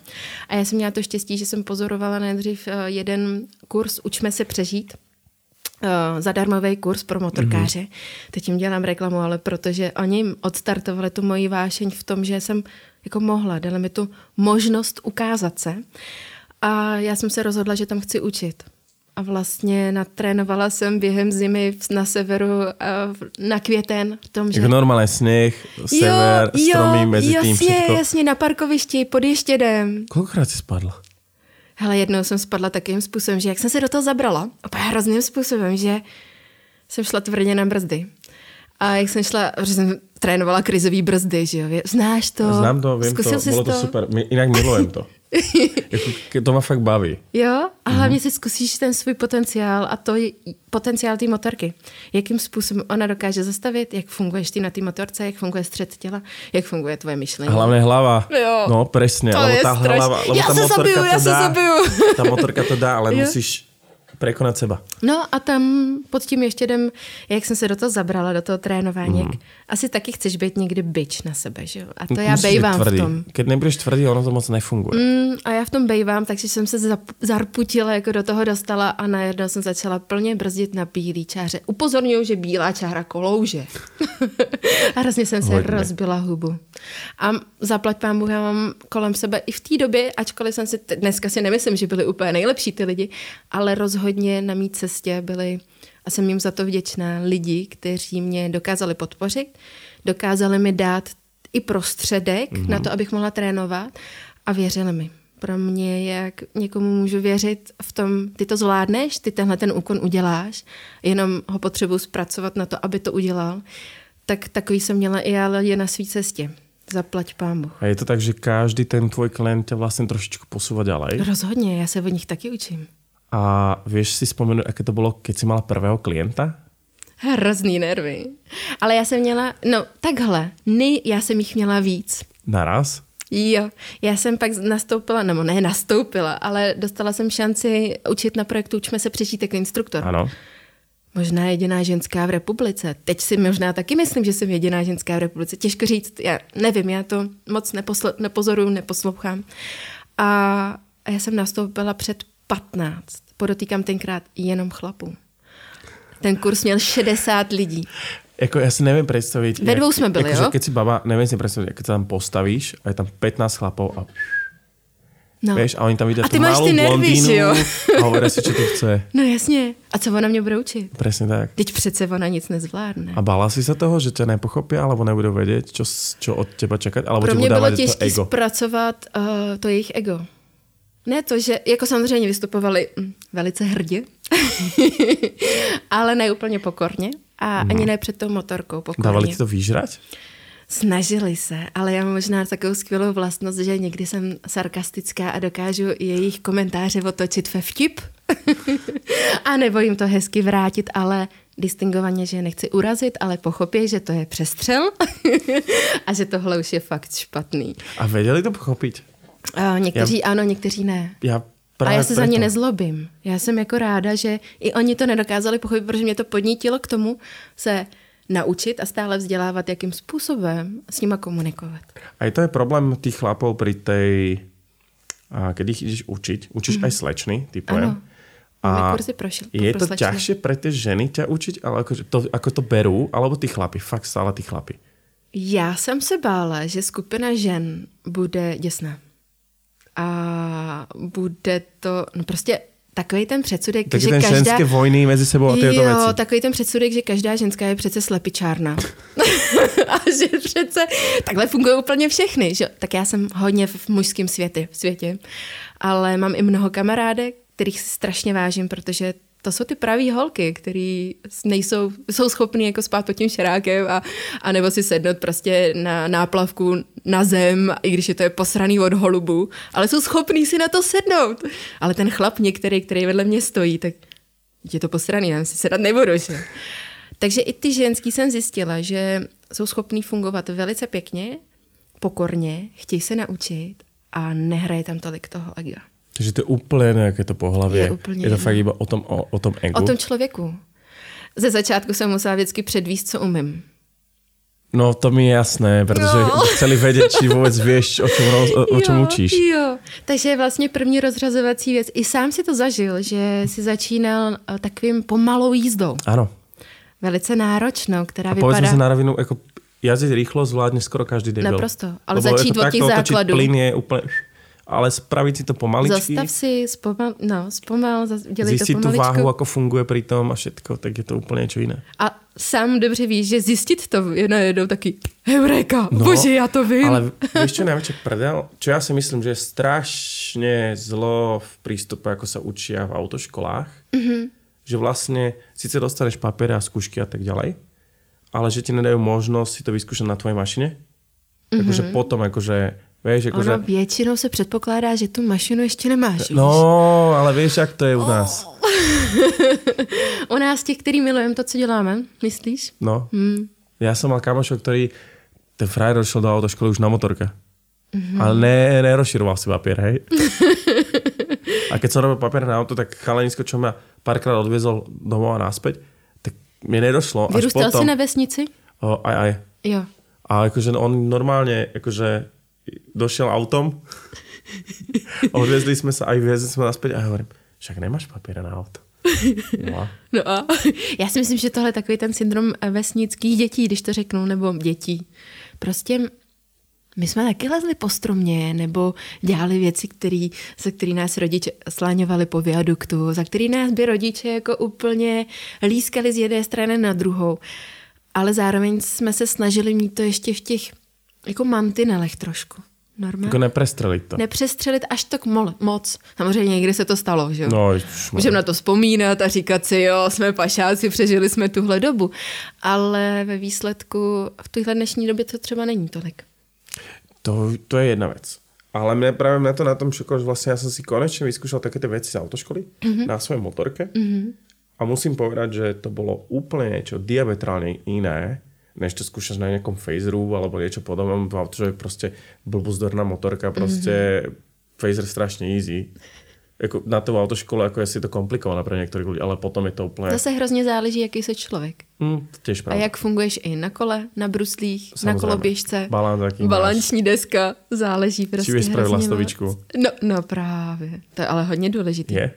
A já jsem měla to štěstí, že jsem pozorovala nejdřív uh, jeden kurz Učme se přežít, uh, zadarmový kurz pro motorkáře. Mm-hmm. Teď jim dělám reklamu, ale protože oni odstartovali tu moji vášeň v tom, že jsem jako mohla, dali mi tu možnost ukázat se. A já jsem se rozhodla, že tam chci učit. A vlastně natrénovala jsem během zimy na severu uh, na květen v tom, že... Jako normálne sneh, sever, stromy, mezi jasně, tým všetko. jasně, na parkovišti pod ještědem. Koľkokrát si spadla? Hele, jednou jsem spadla takým způsobem, že jak jsem se do toho zabrala, úplně hrozným způsobem, že jsem šla tvrdě na brzdy. A jak jsem šla, že jsem trénovala krizový brzdy, že jo, znáš to? Znám to, viem Zkusil to, jsi bolo to super. Mi- Inak milujem to. Jako, to ma fakt baví. Jo, a hlavně si zkusíš ten svůj potenciál a to je potenciál té motorky. Jakým způsobem ona dokáže zastavit, jak funguješ ty na té motorce, jak funguje střed těla, jak funguje tvoje myšlení. Hlavne hlava. Jo. No presne, To lebo je straš- hlava, lebo Ja tá sa motorka zabiju, to sa dá. zabiju. Tá motorka to dá, ale Jo. musíš Prekonat seba. No a tam pod tím ještě jdem, jak jsem se do toho zabrala, do toho trénování, mm. asi taky chceš být někdy byč na sebe, že jo? A to já Musíš být bejvám v tom. Keď nebudeš tvrdý, ono to moc nefunguje. Mm, a já v tom bejvám, takže jsem se zap- zarputila, jako do toho dostala a najednou jsem začala plně brzdit na bílý čáře. Upozorňuji, že bílá čára kolouže. a hrozně jsem se Hodně. rozbila hubu. A zaplať pámu, já mám kolem sebe i v té době, ačkoliv jsem si, t- dneska si nemyslím, že byli úplně nejlepší ty lidi, ale rozhodně na mý cestě byli, a jsem jim za to vděčná, lidi, kteří mě dokázali podpořit, dokázali mi dát i prostředek mm-hmm. na to, abych mohla trénovat a věřili mi. Pro mě jak někomu můžu věřit v tom, ty to zvládneš, ty tenhle ten úkon uděláš, jenom ho potřebuji zpracovat na to, aby to udělal, tak takový jsem měla i já lidi na své cestě. Zaplať pán Bůh. A je to tak, že každý ten tvoj klient ťa vlastne trošičku posúva ďalej. Rozhodně, já se od nich taky učím. A vieš si spomenúť, aké to bolo, keď si mala prvého klienta? Hrozný nervy. Ale já jsem měla, no takhle, nej, já jsem jich měla víc. Naraz? Jo, já jsem pak nastoupila, nebo ne nastoupila, ale dostala jsem šanci učit na projektu Učme se přečít jako instruktor. Áno. Možná jediná ženská v republice. Teď si možná taky myslím, že jsem jediná ženská v republice. Těžko říct, já nevím, já to moc neposle, nepozoruju, neposlouchám. A já jsem nastoupila před 15. Podotýkám tenkrát jenom chlapů. Ten kurz měl 60 lidí. Jako ja si neviem predstaviť... Ve dvou sme byli, akože jo? Keď si baba, neviem si predstaviť, keď sa tam postavíš a je tam 15 chlapov a No. vieš, a oni tam vidia A ty máš ty nervy, jo? a hovoria si, čo tu chce. no jasně. A co ona mě bude učit? Presne tak. Teď přece ona nic nezvládne. A bála si sa toho, že ťa nepochopia, alebo čo, s- čo od teba čakať, alebo Pro mě bylo to těžké zpracovat uh, to jejich ego. Ne to, že jako samozřejmě vystupovali hm, velice hrdě, ale ne úplně pokorně a Mhm. ani ne před tou motorkou pokorně. Dávali ti to vyžrať? Snažili se, ale já mám možná takovou skvělou vlastnost, že někdy jsem sarkastická a dokážu jejich komentáře otočit ve vtip. a nebo jim to hezky vrátit, ale distingovaně, že je nechci urazit, ale pochopí, že to je přestřel a že tohle už je fakt špatný. A vedeli to pochopiť? Uh, někteří já... ano, někteří ne. Ja A práve já se za preto. ně nezlobím. Já jsem jako ráda, že i oni to nedokázali pochopit, protože mě to podnítilo k tomu se naučit a stále vzdělávat, jakým způsobem s nima komunikovat. Aj to je problém pri tej... A keď ich ideš učiť, učíš aj slečny, typujem. Máme kurzy pro šil- je to ťažšie pre tie ženy ťa učiť, ale ako to, ako to berú, alebo tí chlapi, fakt stále tí chlapi. Já jsem se bála, že skupina žen bude děsná. A bude to, no prostě takový ten předsudek, Taky že ten každá... ženské vojny mezi sebou a tieto jo, veci. takový ten předsudek, že každá ženská je přece slepičárna. a že přece takhle fungují úplně všechny. Že? Tak já jsem hodně v mužském světě, v světě, ale mám i mnoho kamarádek, kterých si strašně vážím, protože to jsou ty pravý holky, který nejsou, jsou schopný jako spát pod tím šerákem a, a nebo si sednout prostě na náplavku na zem, i když je to je posraný od holubu, ale jsou schopný si na to sednout. Ale ten chlap některý, který vedle mě stojí, tak je to posraný, já si sedat nebudu. Že? Takže i ty ženský jsem zjistila, že jsou schopný fungovat velice pěkně, pokorně, chtějí se naučit a nehraje tam tolik toho ega. Takže to je úplne nejaké to pohlavie. Je úplne je to fakt iba o tom, o, o tom egu. O tom člověku. Ze začátku jsem musela vždycky předvíst, co umím. No to mi je jasné, pretože No. chceli vedieť, či vôbec vieš, o čom, roz, o, o čom jo, učíš. Jo, takže je vlastně první rozřazovací věc. I sám si to zažil, že si začínal eh, takovým pomalou jízdou. Áno. Velice náročnou, která A vypadá... si na rovinu, ako jazdiť rýchlo zvládne skoro každý debil. Naprosto, ale Lebo začít od těch základů. plyn je úplne... Ale spraviť si to pomaličky, Zastav si, spomal, no, spomal, dělej to zistiť tú pomaličku. váhu, ako funguje pri tom a všetko, tak je to úplne niečo iné. A sám dobře víš, že zjistit to je najednou taky Eureka, no, bože, já to vím. Ale vieš čo najväčšia prdel? Čo ja si myslím, že je strašne zlo v prístupe, ako sa učia v autoškolách. Mhm. Mm-hmm. Že vlastne síce dostaneš papiere a skúšky a tak ďalej, ale že ti nedajú možnosť si to vyskúšať na tvojej mašine. Mm-hmm. Akože potom, akože, akože... Mhm. Ono většinou se předpokládá, že tu mašinu ještě nemáš. víš? No, ale vieš, jak to je u nás. U nás těch, který milujeme to, co děláme, myslíš? No. Hmm. Ja som mal kamošov, ktorý ten frajer došiel do autoškoly už na motorke. Mhm. Mm-hmm. Ale ne, nerozširoval si papier, hej? A keď som robil papier na auto, tak chalanisko, čo ma párkrát odviezol domov a naspäť, tak mi nedošlo. Vyrůstal jsi na vesnici? O, aj, aj. Jo. A akože on normálne akože došiel autom, odviezli sme sa, aj viezli sme naspäť a hovorím, však nemáš papiere na auto. No a No a já si myslím, že tohle je takový ten syndrom vesnických dětí, když to řeknu, nebo dětí. Prostě my jsme taky lezli po stromě, nebo dělali věci, který, za který nás rodiče sláňovali po viaduktu, za který nás by rodiče jako úplně lískali z jedné strany na druhou. Ale zároveň jsme se snažili mít to ještě v těch jako mantinelech trošku. Normálně. ako neprestreliť to. Nepřestřelit až tak mol, moc. Samozřejmě někdy se to stalo, že jo? No, Můžeme na to vzpomínat a říkat si, jo, jsme pašáci, přežili jsme tuhle dobu. Ale ve výsledku v tuhle dnešní době to třeba není tolik. To, to je jedna vec. Ale mne práve na to na tom šokolo, že vlastne ja som si konečne vyskúšal také tie veci z autoškoly mm-hmm. na svojej motorke. Mm-hmm. A musím povedať, že to bolo úplne niečo diametrálne iné, než to skúšaš na nejakom phaseru alebo niečo podobné. Auto, že proste blbozdorná motorka, proste mm-hmm. phaser strašne easy. Jako na tou autoškole ako je si to komplikované pre niektorých ľudí, ale potom je to úplne... Zase hrozně záleží, jaký jsi člověk. To tiež A jak funguješ i na kole, na bruslích, na Samozrejme. koloběžce. Balans, aký máš. Balanční deska, záleží prostě hrozně lastovičku? moc. No, no právě, to je ale hodně důležitý. Je?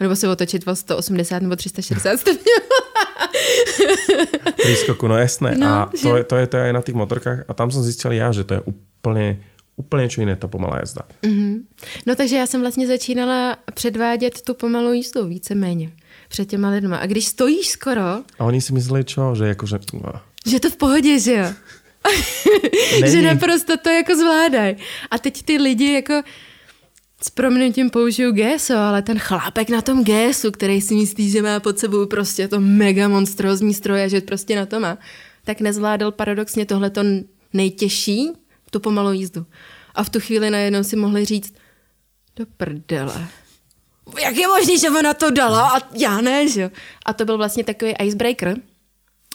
Nebo se otočit o 180 nebo 360 stupňů. Prískoku, no jasné. No, a že- to, je, to, je, to je aj na tých motorkách. A tam som zistil ja, že to je úplne, úplne čo iné, tá pomalá jazda. No takže já jsem vlastně začínala předvádět tu pomalou jízdu víceméně před těma lidma. A když stojíš skoro, A oni si mysleli čo? Že. No, že je to v pohodě, že jo? že naprosto to jako zvládají. A teď ty lidi jako s proměnutím použiju GSO, ale ten chlápek na tom GSu, který si myslí, že má pod sebou prostě to mega monstrózní stroj a že prostě na to má, tak nezvládal paradoxně tohleto nejtěžší, tu pomalou jízdu. A v tu chvíli najednou si mohli říct, do prdele. Jak je možný, že ona to dala a já ne, že? A to byl vlastně takový icebreaker.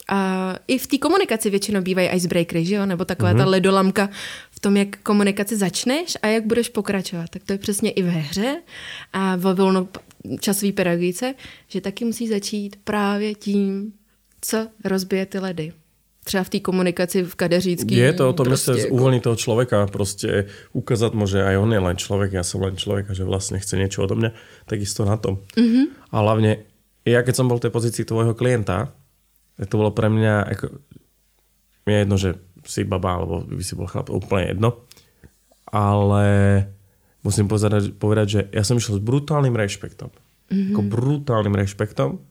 A i v té komunikaci většinou bývají icebreakery, že jo? Nebo taková mm-hmm. ta ledolamka v tom, jak komunikaci začneš a jak budeš pokračovat. Tak to je přesně i ve hře a ve volnočasové pedagogice, že taky musí začít právě tím, co rozbije ty ledy. Třeba v té komunikaci v kadeřícký. je to o tom, prostě že sa uvoľní toho človeka, proste ukázať mu, že aj on je len človek, ja som len človek a že vlastne chce niečo odo mňa, takisto na tom. Mm-hmm. A hlavne, ja keď som bol v tej pozícii tvojho klienta, tak to bolo pre mňa, ako, je jedno, že si baba, alebo by si bol chlap, úplne jedno. Ale musím povedať, povedať že ja som išiel s brutálnym rešpektom. Mm-hmm. Ako brutálnym rešpektom,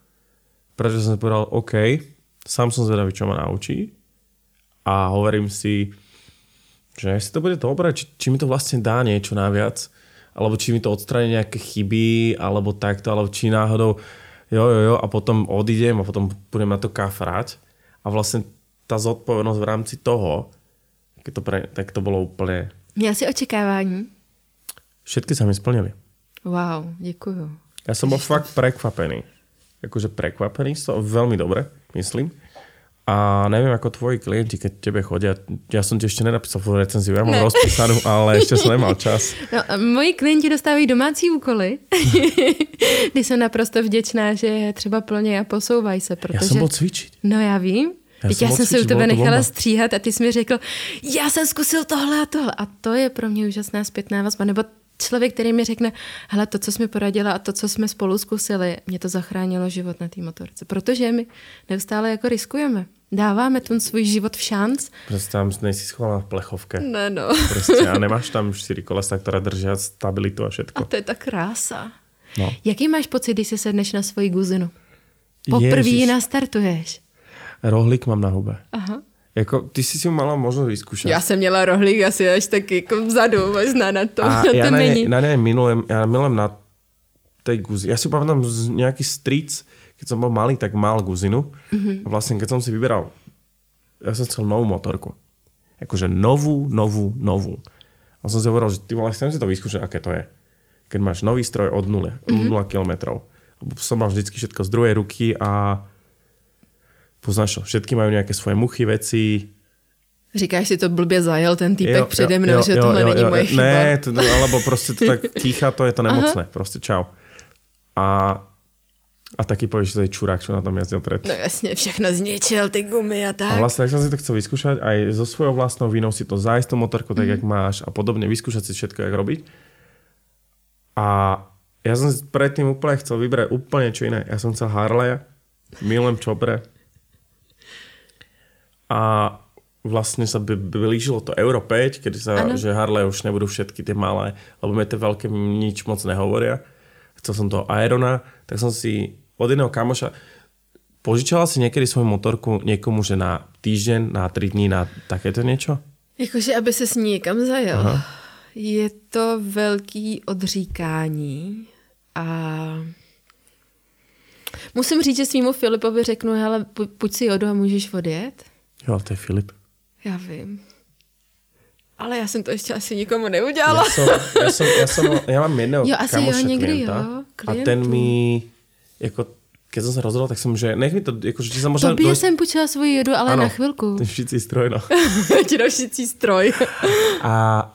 pretože som si povedal, OK, sám som zvedavý, čo ma naučí a hovorím si, že jestli to bude dobré, či, či mi to vlastne dá niečo naviac, alebo či mi to odstraní nejaké chyby, alebo takto, alebo či náhodou jo, jo, jo, a potom odídem a potom budem na to kafrať. A vlastne tá zodpovednosť v rámci toho, to pre, tak to bolo úplne... Měl jsi očekávání? Všetky sa mi splnili. Wow, děkuju. Ja som bol fakt prekvapený. Akože prekvapený, to veľmi dobre, myslím. A neviem, ako tvoji klienti, keď tebe chodia, ja som ti ešte nenapísal v recenziu, ja mám Ne. rozpísanú, ale ešte som nemal čas. No, moji klienti dostávají domácí úkoly, kdy jsem naprosto vděčná, že je třeba plně a posouvají se, protože... Ja som bol cvičiť. No já vím. Já Teď jsem já jsem se u tebe nechala bomba. stříhat a ty jsi mi řekl, já jsem zkusil tohle a tohle. A to je pro mě úžasná zpětná vazba. Nebo člověk, který mi řekne, hele, to, co jsi mi poradila a to, co jsme spolu zkusili, mě to zachránilo život na té motorce. Protože my neustále jako riskujeme. Dáváme ten svůj život v šanc. Proste tam nejsi schovaná v plechovke. Ne, no. Proste, a nemáš tam 4 kolesa, ktoré držia stabilitu a A všetko. to je ta krása. No. Jaký máš pocit, když si sedneš na svoji guzinu? Poprvé ji nastartuješ. Rohlík mám na hube. Aha. Jako, ty si si ju mala možnosť vyskúšať. Já jsem měla rohlík asi až taky jako vzadu, možná na to, A na ja to na, nej, na nej milujem, ja milujem na tej guzi. Ja si pamätám z nejaký stric, keď som bol malý, tak mal guzinu. Mm-hmm. A vlastne keď som si vyberal, ja som chcel novú motorku. Akože novú, novú, novú. A som si hovoril, že ty vole, chcem si to vyskúšať, aké to je. Keď máš nový stroj od 0, mm-hmm. 0 km. Som mal vždycky všetko z druhej ruky a poznáš to, všetky majú nejaké svoje muchy, veci. Říkáš si to blbě zajel ten týpek Jo, přede mnou, jo, že jo, tohle jo, není jo, moje chyba. Ne, to, alebo prostě to tak kýcha, to je to nemocné. Prostě čau. A, a taky povíš, že to je čurák, čo na tom jezdil pred. No jasně, všechno zničil, ty gumy a tak. A vlastne, ak som si to chcel vyskúšať, aj so svojou vlastnou vínou si to zájsť tú motorku tak, Mhm. jak máš a podobne, vyskúšať si všetko, jak robiť. A ja som si predtým úplne chcel vybrať úplne čo iné. Ja som chcel Harley, milujem čopre. A vlastne sa by- blížilo to Euro 5, kedy sa, Áno. že Harley už nebudú všetky tie malé, lebo mi tie veľké nič moc nehovoria. Chcel som toho Irona, tak som si od jedného kamoša Požičala si niekedy svoju motorku niekomu, že na týždeň, na 3 dní, na takéto niečo? Jakože, aby se s ní někam zajel. Aha. Je to velký odříkání a musím říct, že svýmu Filipovi řeknu, hele, pojď si jodu a můžeš odjet. Jo, ale to je Filip. Já vím. Ale já jsem to ještě asi nikomu neudělala. Ja som, ja som, ja som, ja mám jedného Jo, asi jo, kamoša někdy klienta jo, a ten mi, jako, keď som sa rozhodol, tak som, že nech mi to, akože, či sa možno... Tobě jsem půjčila svoji jodu, ale Áno, na chvilku. Ten šicí stroj, no. Ti nošící stroj. A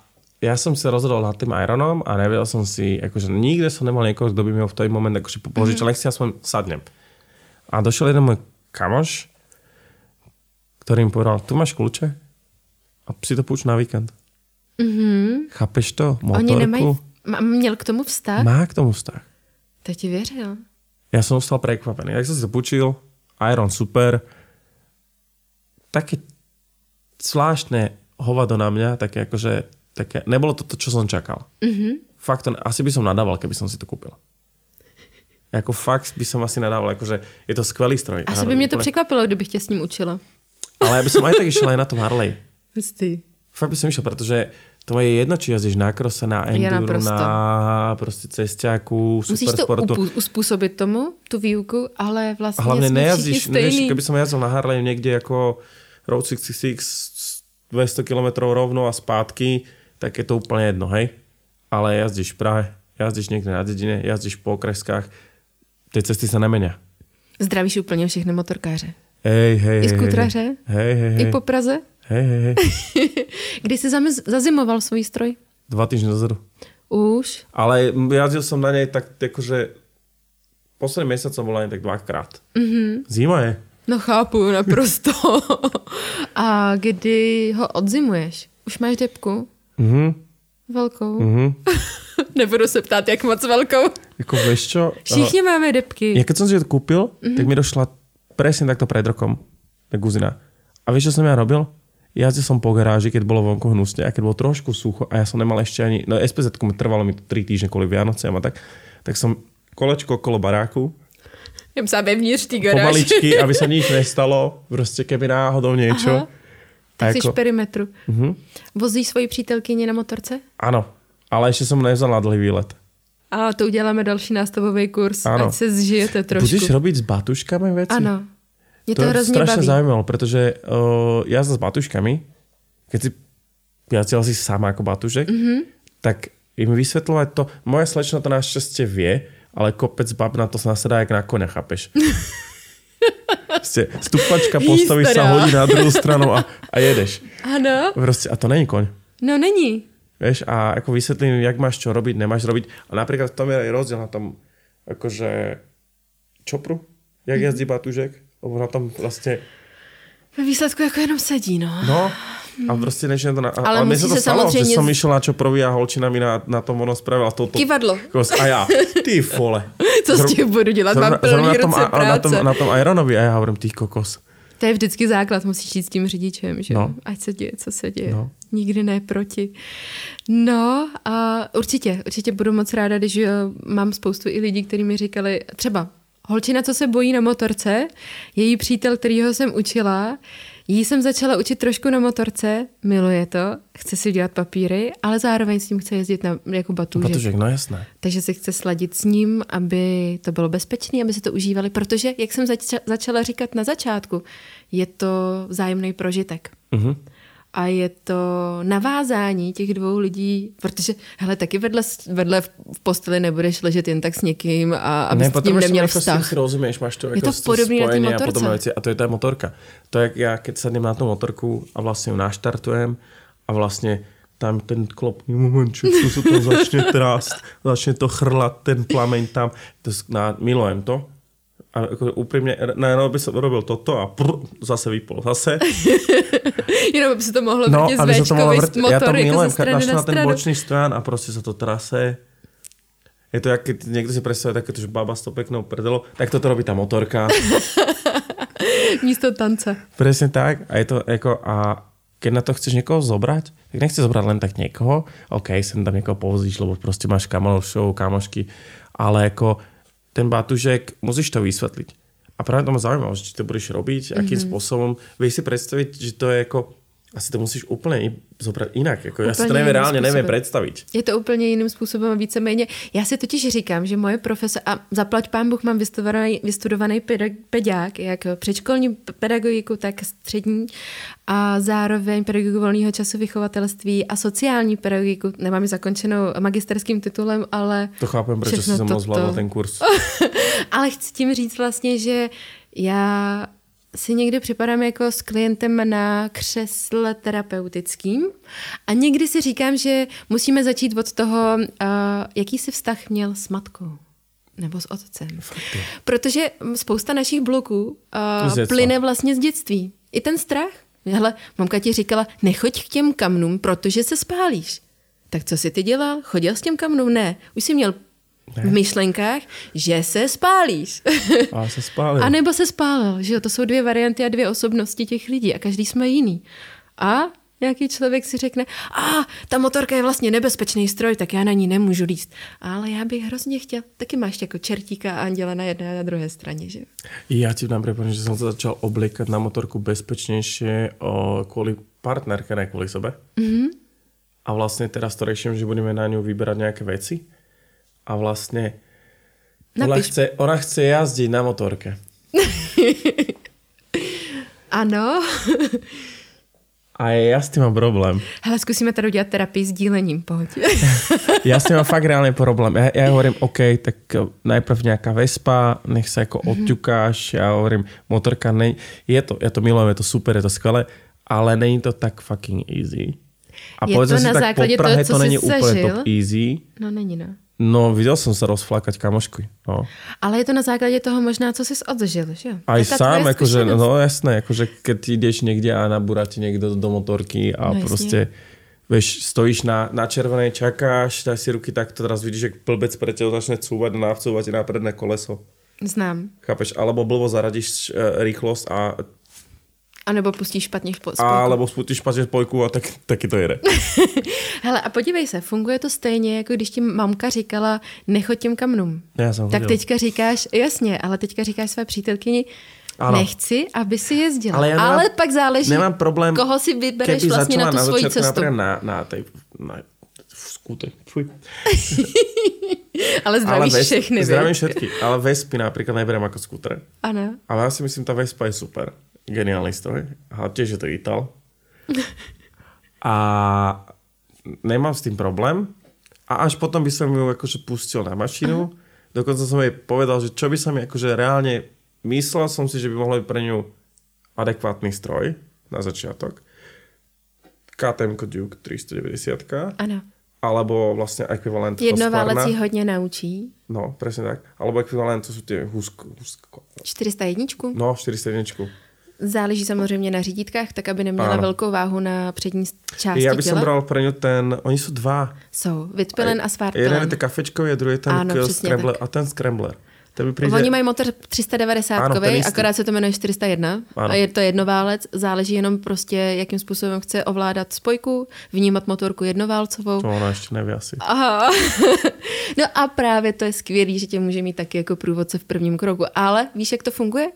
ja som sa rozhodol nad tým Ironom a nevedel som si, akože nikde som nemal niekoho, kto by mi ho v ten moment akože požičal, nech si aspoň sadnem. A došiel jeden môj kamoš, ktorý mi povedal, tu máš kľúče a si to púč na víkend. Mhm. Chápeš to? Oni nemají... Motorku? Ma- Měl k tomu vztah? Má k tomu vztah. To ti věřil. Ja som ostal prekvapený. Jak som si to púčil, Iron super, také zvláštne hovado na mňa, také akože, také, nebolo to to, čo som čakal. Mm-hmm. Fakt to, asi by som nadával, keby som si to kúpil. Jako fakt by som asi nadával, akože je to skvelý stroj. Asi by mě to překvapilo, kdybych tě s ním učila. Ale ja by som aj tak išiel aj na tom Harley. Hustý. Fakt by som išiel, pretože to je jedno, či jazdíš na krose, na enduro, na prostě cestiáku, Musíš to supersportu. uspůsobit tomu, tu výuku, ale A vlastně hlavne jsme nejazdíš, stejný. keby som jazdil na Harley niekde ako Road 66 200 km rovno a zpátky, tak je to úplne jedno, hej? Ale jazdíš v Prahe, jazdíš niekde na dedine, jazdíš po okreskách, tie cesty sa nemenia. Zdravíš úplně všechny motorkáře. Hej, hej, I hej, skutraře? Hej, hej, hej. I po Praze? Hej, hej, hej. Kdy jsi zazimoval svůj stroj? Dva týždne dozadu. Už? Ale jazdil som na nej tak, akože posledný mesiac som bol na nej tak dvakrát. Mm-hmm. Zima je. No chápu, naprosto. A kdy ho odzimuješ? Už máš depku? Mhm, Velkou? mhm. Nebudu se ptát, jak moc velkou. Jako vieš čo? Všichni máme depky. Ja keď som si to Mhm. mm-hmm. tak mi došla presne takto pred rokom guzina. A vieš, čo som ja robil? Jazdil som po garáži, keď bolo vonku hnusne a keď bolo trošku sucho a ja som nemal ešte ani... No SPZ mi trvalo mi to 3 týždne kvôli Vianociam a tak. Tak som kolečko okolo baráku, Jem sa vevnitř té garáže. pomaličky, aby sa nič nestalo, prostě keby náhodou niečo. Aha. Tak jsi jako- perimetru. Mhm. Vozíš svoji přítelkyni na motorce? Áno, ale ešte som nevzal na dlhý výlet. A to uděláme další nástavový kurz, Ano. ať se zžijete trošku. Budeš robiť s batuškami veci? Ano. Mě to, to hrozně strašne baví. zaujímalo, pretože uh, jazda s batuškami, keď si jazdila si sama ako batušek, Mhm. mm-hmm. tak im vysvetľovať to, moja slečna to našťastie vie, ale kopec bab na to sa nasadá jak na koňa, chápeš? Ste, stupačka postaví Hysteriá. hodí na druhú stranu a, a jedeš. Ano. Proste, a to není koň. No není. Vieš, a ako vysvetlím, jak máš čo robiť, nemáš robiť. A napríklad v tom je aj rozdiel na tom, akože čopru, jak Mhm. jazdí batužek, lebo na tom vlastne Ve výsledku jako jenom sedí, no. No, a prostě než je to na... Ale Ale mně se to se stalo, samozřejmě že jsem išel na čoprovi a holčina mi na, na tom ono spravila to, to, Kivadlo. Kos, a já, ty vole. Co s tím budu dělat? Mám zrovna, plný zrovna na tom, ruce a, a na tom, práce. na tom Ironovi a já hovorím, ty kokos. To je vždycky základ, musíš jít s tím řidičem, že? No. Ať se děje, co se děje. No. Nikdy ne proti. No a určitě, určitě budu moc ráda, když eh, mám spoustu i lidí, kteří mi říkali, třeba holčina, co se bojí na motorce, její přítel, kterýho jsem učila, jí jsem začala učit trošku na motorce, miluje to, chce si dělat papíry, ale zároveň s tím chce jezdit na, jako batůžek. Batužek, no jasné. Takže se chce sladit s ním, aby to bylo bezpečné, aby si to užívali, protože, jak jsem zač- začala říkat na začátku, je to vzájemný prožitek. Mhm. A je to navázání těch dvou lidí, protože hele, taky vedle, vedle v posteli nebudeš ležet jen tak s někým a aby ne, s tím neměl vztah. si rozumieš, máš to, je to podobné na té motorce. A, podobné věci, a to je ta motorka. To je, jak já, keď sedím na tu motorku a vlastně ju naštartujem a vlastně tam ten klopný moment, čo se to začne trást, začne to chrlat, ten plameň tam. To, na, milujem to, a jako upřímně, najednou by jsem robil toto a prr, zase vypol, zase. Jenom by se to mohlo no, vrtět z to mohlo vrt... motor, Já to jako milujem, na, na ten bočný stran a prostě se to trase. Je to, jak někdo si představuje také, že baba s to peknou prdelo, tak toto robí ta motorka. Místo tance. Přesně tak. A je to jako, a keď na to chceš někoho zobrať, tak nechci zobrať len tak někoho, OK, sem tam někoho povozíš, lebo prostě máš kamošov, kamošky, ale jako ten batužek, musíš to vysvětlit. A právě to mě zajímalo, že to budeš robiť, akým mm-hmm. způsobem. Víš si představit, že to je jako asi to musíš úplně zobrat jinak. Jako já si to nevím, reálně nevím představit. Je to úplně jiným způsobem a víceméně. Já si totiž říkám, že moje profese, a zaplať pán Bůh, mám vystudovaný, vystudovaný pedák, jak předškolní pedagogiku, tak střední a zároveň pedagogiku volného času vychovatelství a sociální pedagogiku. Nemám ji zakončenou magisterským titulem, ale... To chápem, proč jsi to, moc ten kurz. ale chci tím říct vlastně, že já si někdy připadám jako s klientem na křesle terapeutickým a někdy si říkám, že musíme začít od toho, uh, jaký si vztah měl s matkou nebo s otcem. Protože spousta našich bloků uh, plyne vlastně z dětství. I ten strach. Hele, mamka ti říkala, nechoď k těm kamnům, protože se spálíš. Tak co jsi ty dělal? Chodil s těm kamnům? Ne. Už jsi měl ne. v myšlenkách, že se spálíš. A se spálil. A nebo se spálil, že jo? To jsou dvě varianty a dvě osobnosti těch lidí a každý jsme jiný. A nějaký člověk si řekne, a ta motorka je vlastně nebezpečný stroj, tak já na ní nemůžu líst. Ale já bych hrozně chtěl. Taky máš jako čertíka a anděla na jedné a na druhé straně, že Já ti dám že jsem se začal oblikat na motorku bezpečnější o, kvůli partnerke, ne kvůli sebe. Mm-hmm. A vlastně teraz to řeším, že budeme na ňu vyberať nějaké věci a vlastně ona chce, ona chce jazdit na motorke. ano. A já s tím mám problém. Hele, zkusíme tady udělat terapii s dílením, pojď. já s tím mám fakt reálný problém. Já, já hovorím, OK, tak najprv nějaká vespa, nech se jako mm-hmm. odťukáš. Já hovorím, motorka, nej... je to, já to milujem, je to super, je to skvělé, ale není to tak fucking easy. A je to si na tak, po Prahe toho, co to není zažil? úplně top easy. No není, no. No, viděl jsem se rozflákat kamošky. No. Ale je to na základě toho možná, co jsi odžil, že jo? Aj sám, jakože, no jasné, jakože keď jdeš někde a nabúra ti někdo do motorky a no, prostě Víš, stojíš na, na červené, čakáš, dáš si ruky takto, teraz vidíš, jak plbec pre teba začne cúvať a návcúvať na predné koleso. Znám. Chápeš? Alebo blbo zaradíš uh, rýchlosť a a nebo pustíš špatně spojku. A nebo pustíš špatně spojku a tak, taky to jede. Hele, a podívej se, funguje to stejně, jako když ti mamka říkala, nechoď těm kamnům. Já jsem tak chodil. teďka říkáš, jasně, ale teďka říkáš své přítelkyni, ano. Nechci, aby si jezdila. Ale, nemám, ale pak záleží, nemám problém, koho si vybereš vlastně na tu na svoji cestu. Na, na, tej, na skúte. ale zdravíš ale všechny, Zdravím všetky, ale Vespy například neberem jako skúter. Ano. Ale já si myslím, ta Vespa je super geniálny stroj. A tiež je to Ital. A nemám s tým problém. A až potom by som ju akože pustil na mašinu. Dokonca som jej povedal, že čo by sa mi akože reálne myslel som si, že by mohlo byť pre ňu adekvátny stroj na začiatok. KTM Duke 390. Ano. Alebo vlastně ekvivalent Jednoválec ji hodně naučí. No, přesně tak. Alebo ekvivalent, to jsou ty husk, husk... 401? No, 401. Záleží samozřejmě na řídítkách, tak aby neměla ano. velkou váhu na přední části Já bych jsem bral pro ně ten, oni jsou dva. Jsou, Vitpilen a Svartpilen. Jeden je ten kafečkový a druhý je ten ano, scrambler a ten scrambler. Ten přijde... Oni mají motor 390 ano, akorát se to jmenuje 401 ano. a je to jednoválec, záleží jenom prostě, jakým způsobem chce ovládat spojku, vnímat motorku jednoválcovou. To ona ještě neví asi. Aha. no a právě to je skvělý, že tě může mít taky jako průvodce v prvním kroku, ale víš, jak to funguje?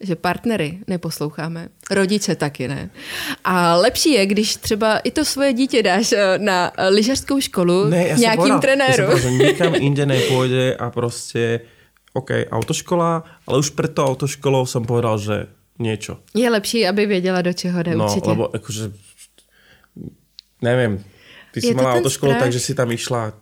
Že partnery neposloucháme, rodiče taky ne. A lepší je, když třeba i to svoje dítě dáš eh, na lyžařskou školu ne, já nějakým trenéru. Já jsem nikam jinde nepůjde a prostě OK, autoškola, ale už před to autoškolou jsem povedal, že něco. Je lepší, aby věděla, do čeho jde no, určitě. lebo jakože nevím, ty jsi ten autoškolu, strach? takže si tam išla,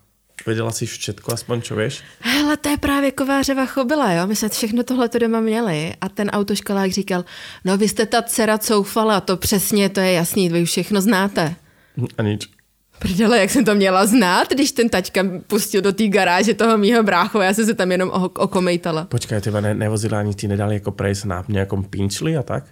věděla si všetko, aspoň čo vieš? Hele, to je právě kovářeva chobila, jo? My jsme všechno tohle to doma měli a ten autoškolák říkal, no vy jste ta dcera coufala, to přesně, to je jasný, vy už všechno znáte. A nič. Prdele, jak jsem to měla znát, když ten tačka pustil do té garáže toho mýho bráchu, já jsem se tam jenom okomejtala. Počkaj, teba ne, nevozila ani ti nedali jako prejsť na nějakom pinčli a tak?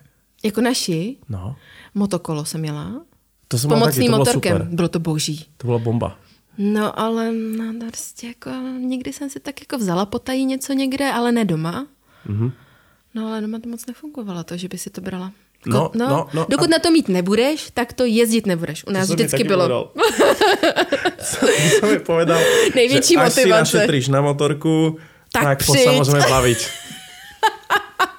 Jako naši, No. motokolo jsem měla, To jsem mal taky, to bylo motorkem, super. bylo to boží. To byla bomba. No ale no, prostě jako, někdy jsem si tak jako vzala potají něco někde, ale ne doma. Mhm. No ale doma to moc nefungovalo, to, že by si to brala. No, Ko- no, no, dokud a- na to mít nebudeš, tak to jezdit nebudeš. U nás vždycky bylo. Som som mi povedal, Největší že až si motivace. našetříš na motorku, Tak tak, tak přijď. sa môžeme baviť. Ale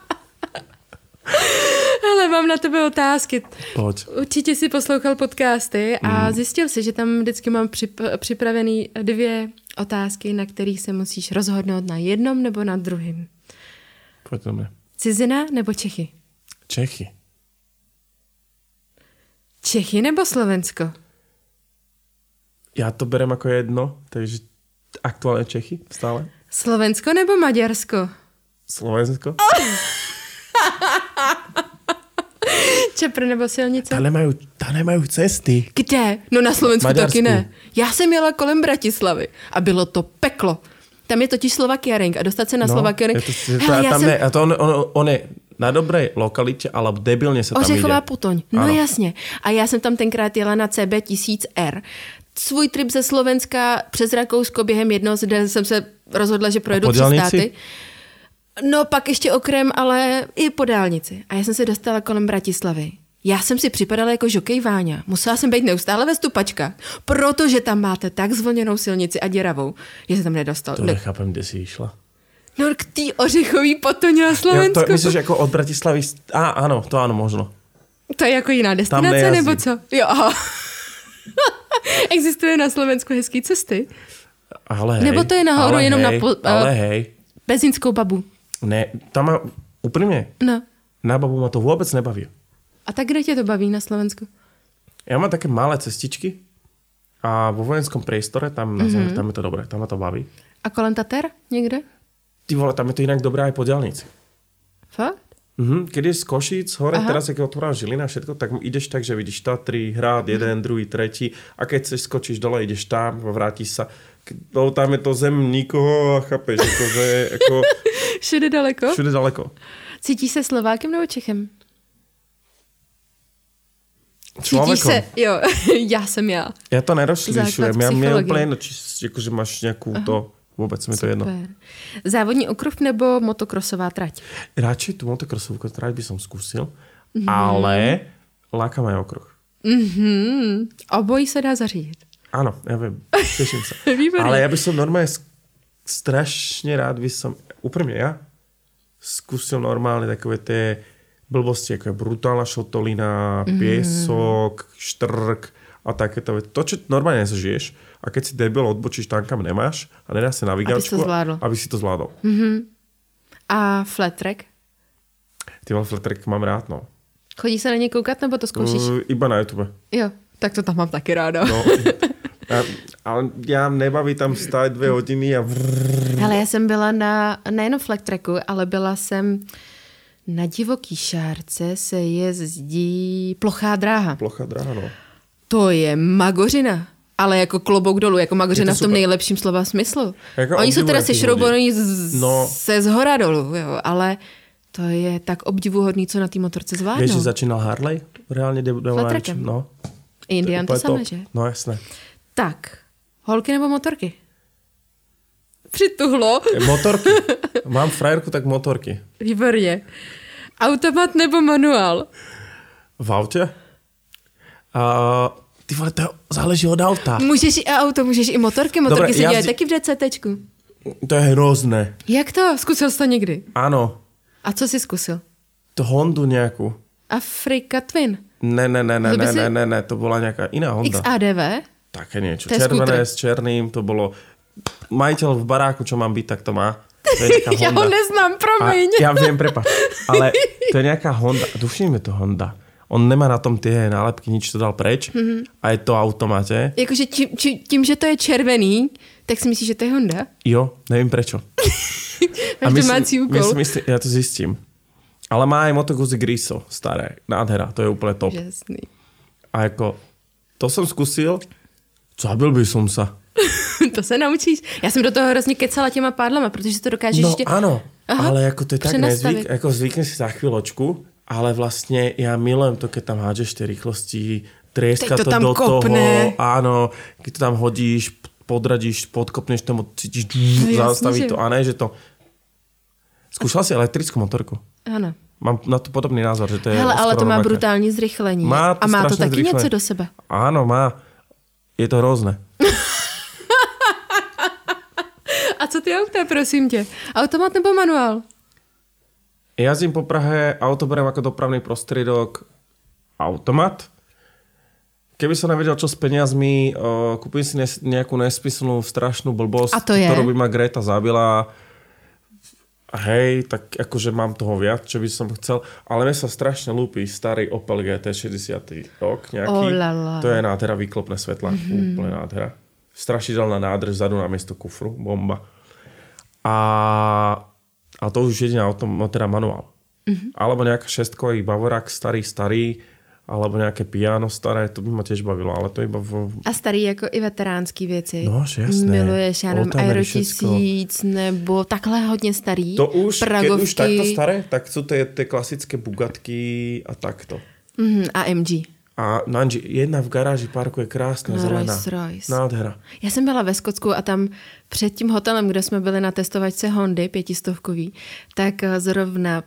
mám na tebe otázky. Poď. Určitě si poslouchal podcasty Mm. a zjistil si, že tam vždycky mám přip- připravený dvě otázky, na kterých se musíš rozhodnout na jednom nebo na druhém. Poď do mňa. Cizina nebo Čechy? Čechy. Čechy nebo Slovensko? Ja to berem ako jedno, takže aktuálne Čechy stále. Slovensko nebo Maďarsko? Slovensko. Čepr nebo silnice? Tam nemajú, tam nemajú cesty. Kde? No na Slovensku Maďarsku. taky ne. Já jsem jela kolem Bratislavy a bylo to peklo. Tam je totiž Slovakia Ring a dostat se na Slovakia Ring. No, to, Hele, já tam jsem... ne, a to on, on, on, je na dobrej lokalitě, ale debilně se tam Ořechová ide. putoň. No Ano. jasně. A já jsem tam tenkrát jela na CB 1000R. Svůj trip ze Slovenska přes Rakousko během jednoho dne jsem se rozhodla, že projedu tři státy. No pak ještě okrem, ale i po dálnici. A já jsem se dostala kolem Bratislavy. Já jsem si připadala jako žokej Váňa. Musela jsem být neustále ve stupačkách, protože tam máte tak zvlněnou silnici a děravou, že se tam nedostal. To Ne, nechápem, kde si išla. no k té ořechový potoně na Slovensku. to, myslíš, jako od Bratislavy... Á, áno, to áno, možno. To je jako jiná destinace, nebo co? Jo. Existuje na Slovensku hezký cesty? Ale hej, Nebo to je nahoru ale jenom na hej, po- Ale eh, hej, Bezinskou babu. Ne, tam má... Úprimne, No. na babu ma to vôbec nebaví. A tak kde tě to baví na Slovensku? Ja mám také malé cestičky a vo vojenskom priestore, tam, na Mhm. mm-hmm. tam je to dobré, tam ma to baví. A kolem Tater někde? Ty vole, tam je to inak dobré aj po diálnici. Fakt? Mhm, keď je z Košíc hore, Aha. Teraz jak je otvorená Žilina a všetko, tak ideš tak, že vidíš Tatry, hrad, jeden, druhý, tretí a keď chceš skočíš dole, ideš tam a vrátíš sa. Ke- No, tam je to zem nikoho a chápeš, akože, ako Všude daleko? všude daleko. Cítíš se Slovákem nebo Čechem? Cítíš se, jo, já jsem já. Ja to nerozlišujem. Je psychologie. úplne jedno, či akože máš nejakú to, vôbec mi to je jedno. Super. Závodní okruh nebo motokrosová trať? Radšej tú motokrosovku trať by som Mhm. mm-hmm. ale láka ma aj okruh. Mhm. Obojí se dá zařídit. Ja viem, teším sa. Výborne. Ale ja by som normálne sk- strašne rád by som, úprimne ja, skúsil normálne takové tie blbosti, ako je brutálna šotolina, Mhm. piesok, štrk a takéto veci. To, čo normálne nezažiješ a keď si debil, odbočíš tam, kam nemáš a nedá sa navigačku, to zvládol. aby si to zvládol. A flat track? Ty vole, fletrek mám rád, no. Chodí se na ně koukat nebo to zkoušíš? Uh, iba na YouTube. Jo, tak to tam mám taky ráda. No. A, ale já nebaví tam stát dvě hodiny a vrrr. Ale já jsem byla na, nejenom flag tracku, ale byla jsem na divoký šárce se jezdí plochá dráha. Plocha dráha, no. To je magořina. Ale jako klobouk dolů, jako magořina to v tom nejlepším slova smyslu. Jako Oni jsou teda obdivujem se ty šroubovaní z, No. se zhora dolů, jo, ale to je tak obdivuhodný, co na té motorce zvládnou. Vieš, že začínal Harley? Reálne de- de- Flatrackem. No. Indian to úplně samé, že? No jasné. Tak, holky nebo motorky? Přituhlo. Motorky. Mám frajerku, tak motorky. Výborně. Automat nebo manuál? V autě? A ty vole, to záleží od auta. Můžeš i auto, můžeš i motorky. Motorky Dobre, se jazdí- dělají taky v DCTčku. To je hrozné. Jak to? Zkusil jsi to někdy? Áno. A co jsi zkusil? To Hondu nejakú. Afrika Twin. Ne, ne, ne, ne, ne, si- ne, ne, ne, to bola nejaká iná Honda. XADV? Také niečo. To Červené s černým, to bolo... Majiteľ v baráku, čo mám byť, tak to má. To je nejaká Honda. ho neznám, A promiň. ja viem, prepač. Ale to je nejaká Honda. Duším je to Honda. On nemá na tom ty nálepky, nič to dal preč mm-hmm. a je to v automate. Jakože tím, tím, že to je červený, tak si myslíš, že to je Honda? Jo, nevím prečo. Máš myslím, domácí úkol. myslím, myslím, já to zjistím. Ale má aj Moto Guzzi Griso, staré, nádhera, to je úplně top. Jasný. A jako, to jsem zkusil, zabil by som sa. to se naučíš. Já jsem do toho hrozně kecala těma pádlama, protože to dokážeš No ještě... ano, Aha, ale jako to je tak nezvyk, jako zvykne si za chvíľočku, ale vlastně já milujem to, keď tam hádžeš ty rychlosti, trieska to to, tam do kopne. toho, áno, keď to tam hodíš, podradíš, podkopneš tomu, cítíš, No zastaví to, a ne, že to... Skúšal si elektrickou motorku? Ano. Mám na to podobný názor, že to je Hele, ale to má brutální zrychlení. Má to a má to taky zrychlení. něco do sebe. Áno, má. Je to hrozné. A co ty auta, prosím tě? Automat nebo manuál? Jazdím po Prahe, auto berem ako dopravný prostriedok, automat. Keby som nevedel, čo s peniazmi, uh, kúpim si nejakú nesmyslnú strašnú blbosť, A to je? ktorú by ma Greta zabila. Hej, tak akože mám toho viac, čo by som chcel. Ale mne sa strašne lúpi starý Opel GT 60. rok nejaký. Oh la la. To je nádhera, výklopné svetla. Mm-hmm. Úplne nádhera. Strašidelná nádrž vzadu na miesto kufru. Bomba. A, a to už jediná auto, no teda manuál. Mm-hmm. Alebo nejaká šestkový Bavorák starý, starý, alebo nejaké piano staré, to by ma tiež bavilo, ale to iba v... A starý jako i veteránský věci. No, že jasné. Miluješ, já nevím, Aero všecko. 1000, nebo takhle hodně starý. To už, Pragovky. už takto staré, tak sú tie, tie klasické Bugatky a takto. Mhm, a MG. A Nanji, jedna v garáži parku je krásná, No, zelená. Rolls Royce. Nádhera. Já jsem byla ve Skotsku a tam před tím hotelem, kde jsme byli na testovačce Hondy pětistovkový, tak eh, zrovna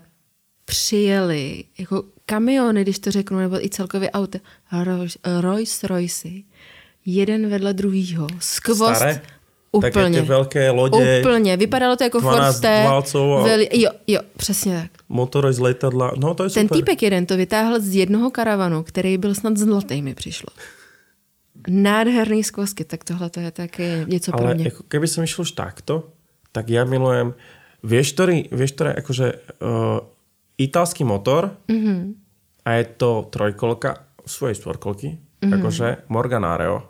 přijeli jako kamiony, když to řeknu, nebo i celkově auta, Rolls Royce Royce, jeden vedle druhýho, skvost, Staré? úplně. Také tie veľké lode, Úplně, vypadalo to jako 12 Forster. válcov a- Veli, jo, jo, přesně tak. motory z letadla, no to je Ten super. týpek jeden to vytáhl z jednoho karavanu, který byl snad zlatý, mi přišlo. Nádherný skvosky, tak tohle to je taky něco pro Ale mě. ako, keby som išiel už takto, tak ja milujem, vieš, ktorý, vieš, ktoré akože uh, italský motor mm-hmm. a je to trojkolka svojej štvorkolky, mm-hmm. akože Morganareo.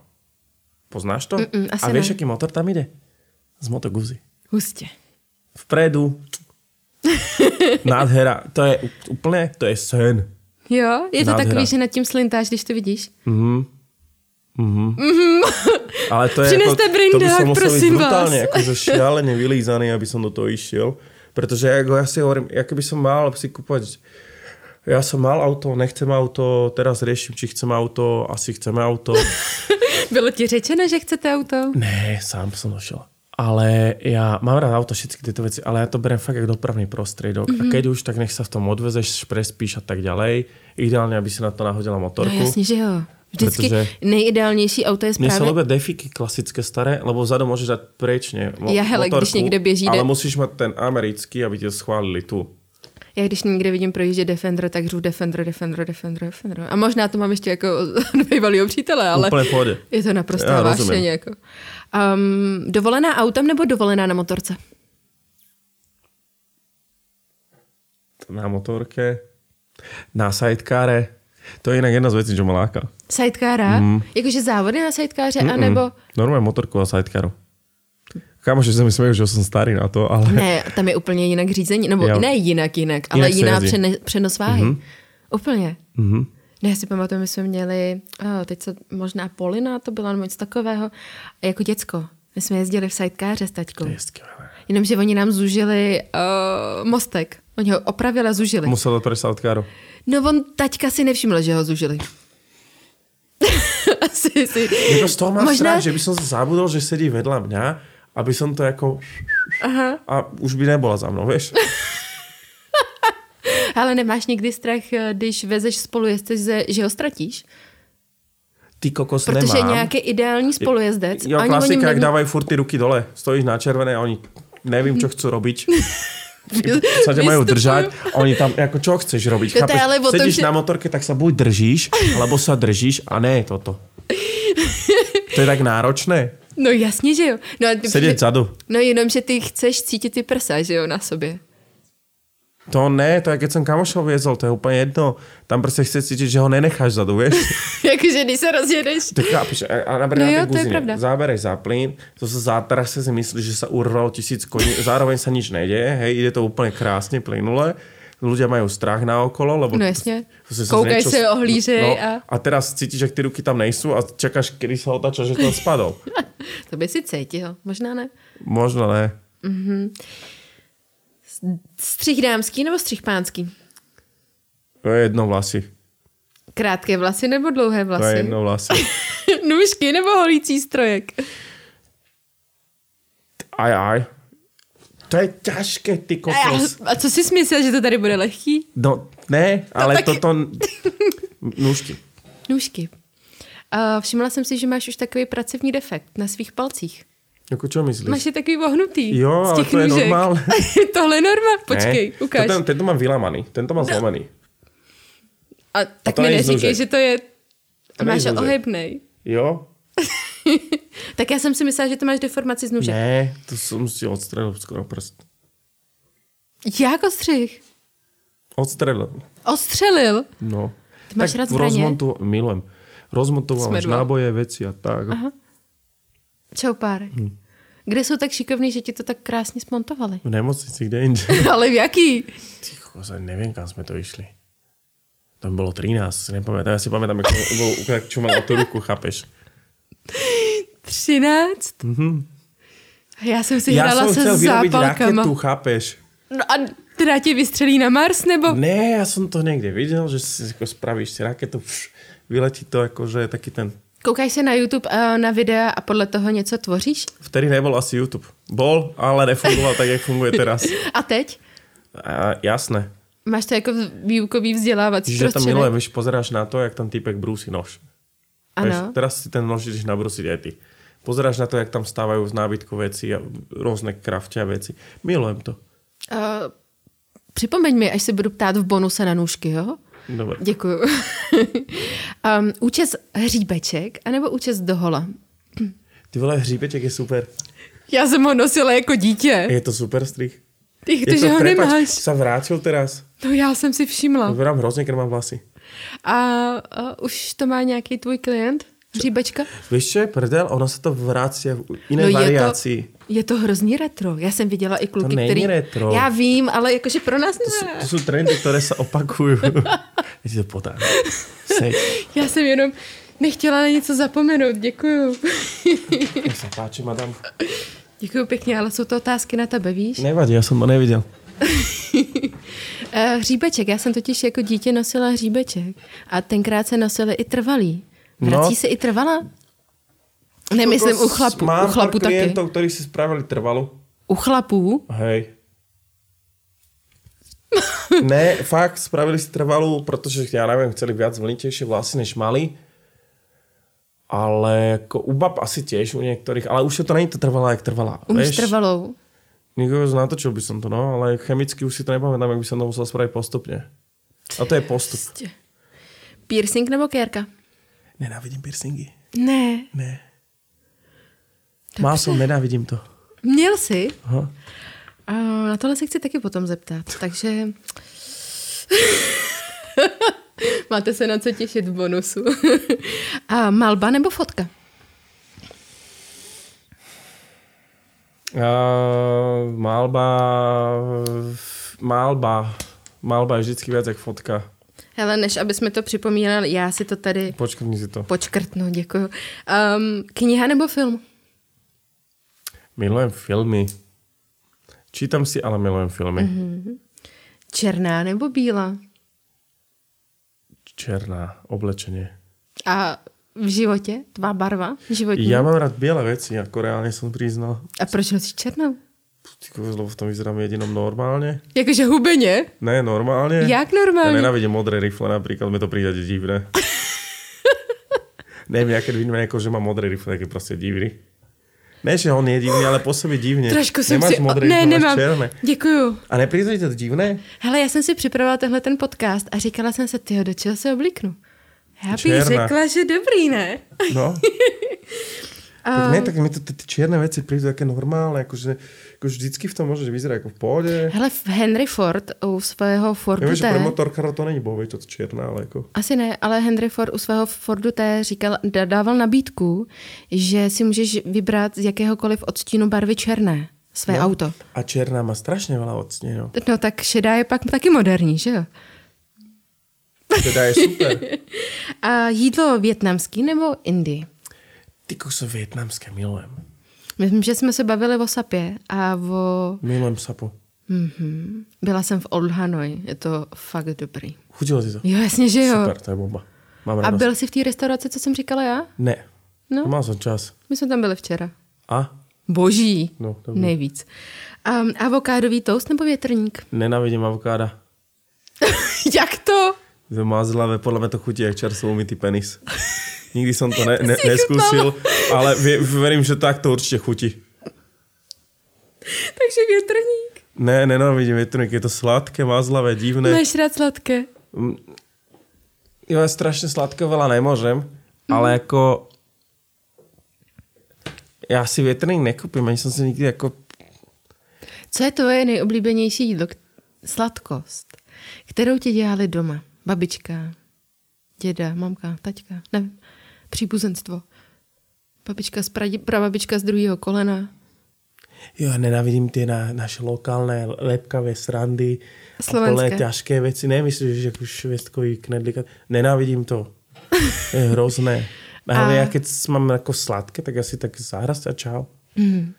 Poznáš to? Mm-mm, a vieš, ne. aký motor tam ide? Z Moto Guzzi. Hustě. Vpredu. Nádhera. To je ú- úplne, to je sen. Jo, je to Nádhera. takový, že nad tím slintáš, když to vidíš. Mhm. Mhm. Ale to je Přineste ako, to by brindák, som musel prosím vás. akože šialene vylízaný, aby som do toho išiel. Pretože ako ja si hovorím, ja keby som mal si kúpať ja som mal auto, nechcem auto, teraz riešim, či chcem auto, asi chceme auto. Bylo ti řečeno, že chcete auto? ne, sám som došiel. Ale ja mám rád auto, všetky tieto veci, ale ja to berem fakt ako dopravný prostriedok. Mm-hmm. A keď už, tak nech sa v tom odvezeš, prespíš a tak ďalej. Ideálne, aby si na to nahodila No motorku. jasně, že jo. Vždycky Protože- nejideálnější auto je Mne sa právě... ľúbia defiky klasické staré, lebo vzadu môžeš dať prečne mo- Ja, hele, když někde běží Ale de- musíš mať ten americký, aby ti schválili tu. Já když někde vidím projíždět Defender, tak řvu Defender, Defender, Defender, Defender. A možná to mám ještě jako bývalýho přítele, ale pohode. je to naprosto Já vášeň. rozumím. Jako. Um, dovolená autem nebo dovolená na motorce? Na motorke, na sidecare. To je inak jedna z vecí, čo ma láka. Sidecara? Mm. Jakože závody na sidekáře, Mm-mm. anebo... Normálne motorku a sidecaru. Kámoši sa mi smejú, že som starý na to, ale... Ne, tam je úplně jinak řízení, nebo Jo. ne jinak jinak, ale Jinak se jiná přene, přenos váhy. Mm-hmm. Úplně. Mhm. Ne, já si pamatuju, my jsme měli, oh, teď se možná Polina to byla, nebo něco takového, jako děcko. My jsme jezdili v sidekáře s taťkou. To je skvělé. Jenomže oni nám zužili uh, mostek. Oni ho opravili a zužili. Musel dať pre sidecaru. No on taťka si nevšiml, že ho zužili. Asi si. Jako z toho mám Možná- strach, že by som sa zabudol, že sedí vedľa mňa, aby som to jako... Aha. A už by nebola za mnou, vieš? Ale nemáš nikdy strach, eh, když vezeš spolujezdce, že- že ho ztratíš? Ty kokos Protože nemám. nějaký ideální spolujezdec. Jo, ani klasika, jak neví- dávajú furt ty ruky dole. Stojíš na červené a oni nevím, čo chcú robiť. Sa ťa majú držať oni tam, ako čo chceš robiť? Je ale tom, Sedíš že- na motorke, tak sa buď držíš, alebo sa držíš a ne toto. To je tak náročné. No jasně, že jo. No, Sedět vzadu. no jenom, že ty chceš cítit ty prsa, že jo, na sobě. To ne, to je keď som kamošov viezol, to je úplne jedno. Tam prostě chce cítiť, že ho nenecháš zadu, vieš? Jakože když se rozjedeš. Ty chápeš, a, a No jo, to je pravda. zábereš za plyn, to sa zátarase si myslíš, že sa urvalo tisíc koní, zároveň sa nič nedeje, hej, ide to úplne krásne, plynule, ľudia majú strach na okolo, lebo... No jasně. Zase sa Koukaj niečo- se, ohlížej no, a- a teraz cítiš, že ty ruky tam nejsou a čekáš, kedy sa otáča, že to spadol. To by si cítil, možná ne. Možno ne. Střih dámský nebo střih pánský? To je jedno vlasy. Krátké vlasy nebo dlouhé To je vlasy? jedno vlasy. Nůžky nebo holící strojek? Aj, aj. To je ťažké, ty A, já, kokos. a co jsi myslel, že to tady bude lehký? No, ne, ale taky- toto... Nůžky. Nůžky. A všimla jsem si, že máš už takový pracovní defekt na svých palcích. Jako čo myslíš? Máš je takový vohnutý. Jo, ale to je normálne. Tohle je norma? Počkej, ne, ukáž. To ten, tento mám vylamaný, tento mám zlomený. A tak to mi neříkej, že to je... To máš ohybnej. Jo? Tak já jsem si myslela, že to máš deformaci z nůžek. Ne, to som si odstrelil skoro prst. Jak ostřih? Odstrelil. Ostřelil? No. Ty máš rád zbraně? rozmontu, milujem. Dva. náboje, veci a tak. Aha. Čaupárek. Hm. Kde jsou tak šikovní, že ti to tak krásně smontovali? V nemocnici, kde inde. Ale v jaký? Ty koza, neviem, kam sme to išli. Tam bolo 13, si nepamätám. Ja si pamätám, jak čo mal o tú ruku, chápeš? 13? Mm-hmm. Já jsem si Ja hrála se zápalkama. raketu, chápeš? No a teda tě vystřelí na Mars, nebo? Ne, ja som to niekde videl, že si ako spravíš si raketu, pš, vyletí to ako, že taký ten... Koukáš se na YouTube uh, na videa a podle toho něco tvoříš? Vtedy nebol asi YouTube. Bol, ale nefungoval tak, jak funguje teraz. A teď? A, jasné. Máš to jako výukový vzdělávací Čiže tam milujem, víš, pozeráš na to, jak tam týpek brúsi nož. Ano. teraz si ten nož ideš nabrúsiť aj ty. Pozeráš na to, jak tam stávajú z nábytku veci a rôzne kraftia veci. Milujem to. Uh, připomeň mi, až se budu ptát v bonuse na nůžky, jo? Dobre. Děkuju. um, účes hříbeček anebo účes dohola? Ty vole, hříbeček je super. Já jsem ho nosila jako dítě. Je to super strich. Ty, ty že ho prepač, nemáš. sa vrátil teraz. No já jsem si všimla. Vyberám hrozně, keď mám vlasy. A, a už to má nějaký tvůj klient? Hříbečka? Víš, je prdel? Ono sa to vracia v inej No je to-. Je to hrozný retro. Já jsem viděla i kluky, není který... retro. Já vím, ale jakože pro nás To sú, ne. to sú trendy, ktoré sa opakujú. ja ti to. Seď. Já jsem jenom nechtěla na něco zapomenout. Děkuju. Nech sa páči, madam. Děkuju pěkně, ale jsou to otázky na tebe, víš? Nevadí, ja som to nevidel. Uh, hříbeček, já jsem totiž jako dítě nosila hříbeček. A tenkrát se nosili i trvalý. Vrací No. se i trvala? Nemyslím u chlapů. Mám U chlapů taky. klientov, ktorí si spravili trvalu. U chlapů? Hej. ne, fakt, spravili si trvalú, pretože, ja neviem, chceli viac vlnitejšie vlasy, než mali. Ale ako u bab asi tiež u niektorých, ale už to není to trvalá, jak trvalá. Umíš trvalou? Nikoho natočil by som to, no, ale chemicky už si to nepamätám, jak by som to musel spraviť postupne. A to je postup. Piercing nebo kérka? Nenávidím piercingy. Ne. Ne. Má som, nenávidím to. Měl jsi? Aha. A na tohle se chci taky potom zeptat. Takže... Máte se na co těšit v bonusu. A malba nebo fotka? Uh, malba, malba, malba je vždycky viac jak fotka. Hele, než aby jsme to připomínali, já si to tady Počkrtni si to. počkrtnu, děkuju. Um, kniha nebo film? Milujem filmy. Čítam si, ale milujem filmy. Mm-hmm. Černá nebo bílá? Černá, oblečenie. A v životě? Tvá barva? Životní? Ja mám rád biele veci, ako reálne som priznal. A proč nosíš černou? Ty lebo v tom vyzerám jedinom normálne. Jakože hubeně? Ne, normálne. Jak Ja normálně? nenávidím modré rifle napríklad, mi to príde divné. Neviem, ja keď vidím niekoho, že má modré rifle, tak je proste divný. Ne, že on je divný, ale pôsobí divne. Trošku jsem Nemáš si... modré ne, nemám. černé. Děkuju. A ti to divné? Hele, já jsem si připravila tenhle ten podcast a říkala jsem se, tyjo, do čeho se oblíknu? Já bych Černá. řekla, že dobrý, ne? No. Tak ne, tak mi to ty čierne veci prídu také normálne, akože, akože vždycky v tom môže vyzerať ako v pohode. Hele, Henry Ford u svého Fordu Já vím, T... že pro motorkara to není bohvej, to černá, ale jako... Asi ne, ale Henry Ford u svého Fordu T říkal, dával nabídku, že si můžeš vybrat z jakéhokoliv odstínu barvy černé své no. auto. A černá má strašně veľa odstínov. No tak šedá je pak taky moderní, že jo? Teda je super. A jídlo větnamský nebo Indii? Ty koso vietnamské milujem. Myslím, že jsme se bavili o sapě a o... Milujem sapu. Mhm. Byla jsem v Old Hanoi, je to fakt dobrý. Chutilo ti to? Jo, jasně, že jo. Super, to je bomba. Mám A byl jsi v té restauraci, co jsem říkala já? Ne. No. Mal som čas. My jsme tam byli včera. A? Boží. No, dobrý. Nejvíc. Um, avokádový toast nebo větrník? Nenávidím avokáda. Jak to? To mazlavé, podľa mňa to chutí jak čerstvo umytý penis. Nikdy som to ne, ne, neskúsil, ale vie, verím, že tak to určite chutí. Takže větrník. Ne, nenávidím větrník, je to sladké, mazlavé, divné. Máš rád sladké. Jo, ja strašne sladké veľa nemôžem, ale ako... Ja si větrník nekúpim, ani som si nikdy jako... Co je tvoje nejoblíbenější jídlo? Sladkost. Kterou ti dělali doma? Babička, děda, mamka, taťka, nevím. Příbuzenstvo. Babička z pradi, prababička z druhého kolena. Jo, nenávidím tie na, naše lokálne lepkavé srandy a Slovenské. plné ťažké veci. Nemyslíš, že ako švestkový knedlík. Nenávidím to. To je hrozné. Ale ja keď mám ako sladké, tak asi tak zahrast a čau. Mm.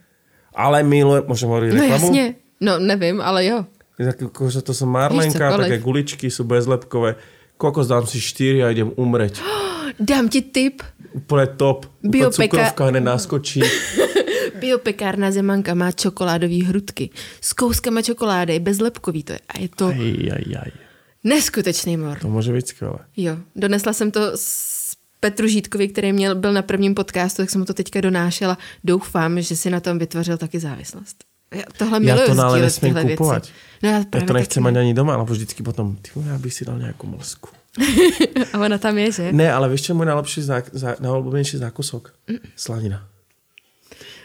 Ale milujem, môžem hovoriť No reklamu? jasně. No nevím, ale jo. Tak akože to som marlenka, také guličky sú bezlepkové. Kokos dám si 4 a idem umreť. Dám ti tip. Úplne top. Biopeka- cukrovka hned naskočí. Biopekárna Zemanka má čokoládové hrudky. S kouskama čokolády, bezlepkový to je. A je to Aj, aj, aj. neskutečný mor. To môže byť skvelé. Jo, donesla jsem to s Petru Žítkovi, který měl, byl na prvním podcastu, tak jsem mu to teďka donášela. Doufám, že si na tom vytvořil taky závislost. Já tohle Ja miluju to ale tyhle kupovať. věci. No já, právě to taky. mať ani doma, lebo vždycky potom, ty ja bych si dal nejakú mlsku. A ona tam je, že? Ne, ale čo je môj najlepší, zá, zá, najobľúbenejší zákusok? Slanina.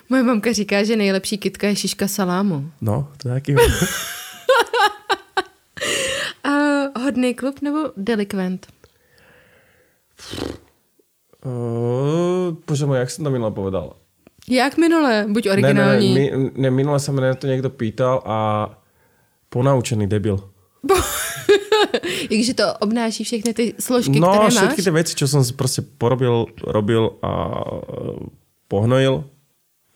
Moje mamka říká, že nejlepší kytka je šiška salámu. No, to je taký... A hodný klub nebo delikvent? uh, bože môj, jak som to minule povedal? Jak minule? Buď Ne, ne, originální. ne, mi, ne, minule ma na to niekto pýtal a ponaučený debil. Jakže to obnáší všechny ty složky, no, které máš? všetky tie veci, čo som si proste porobil, robil a uh, pohnojil,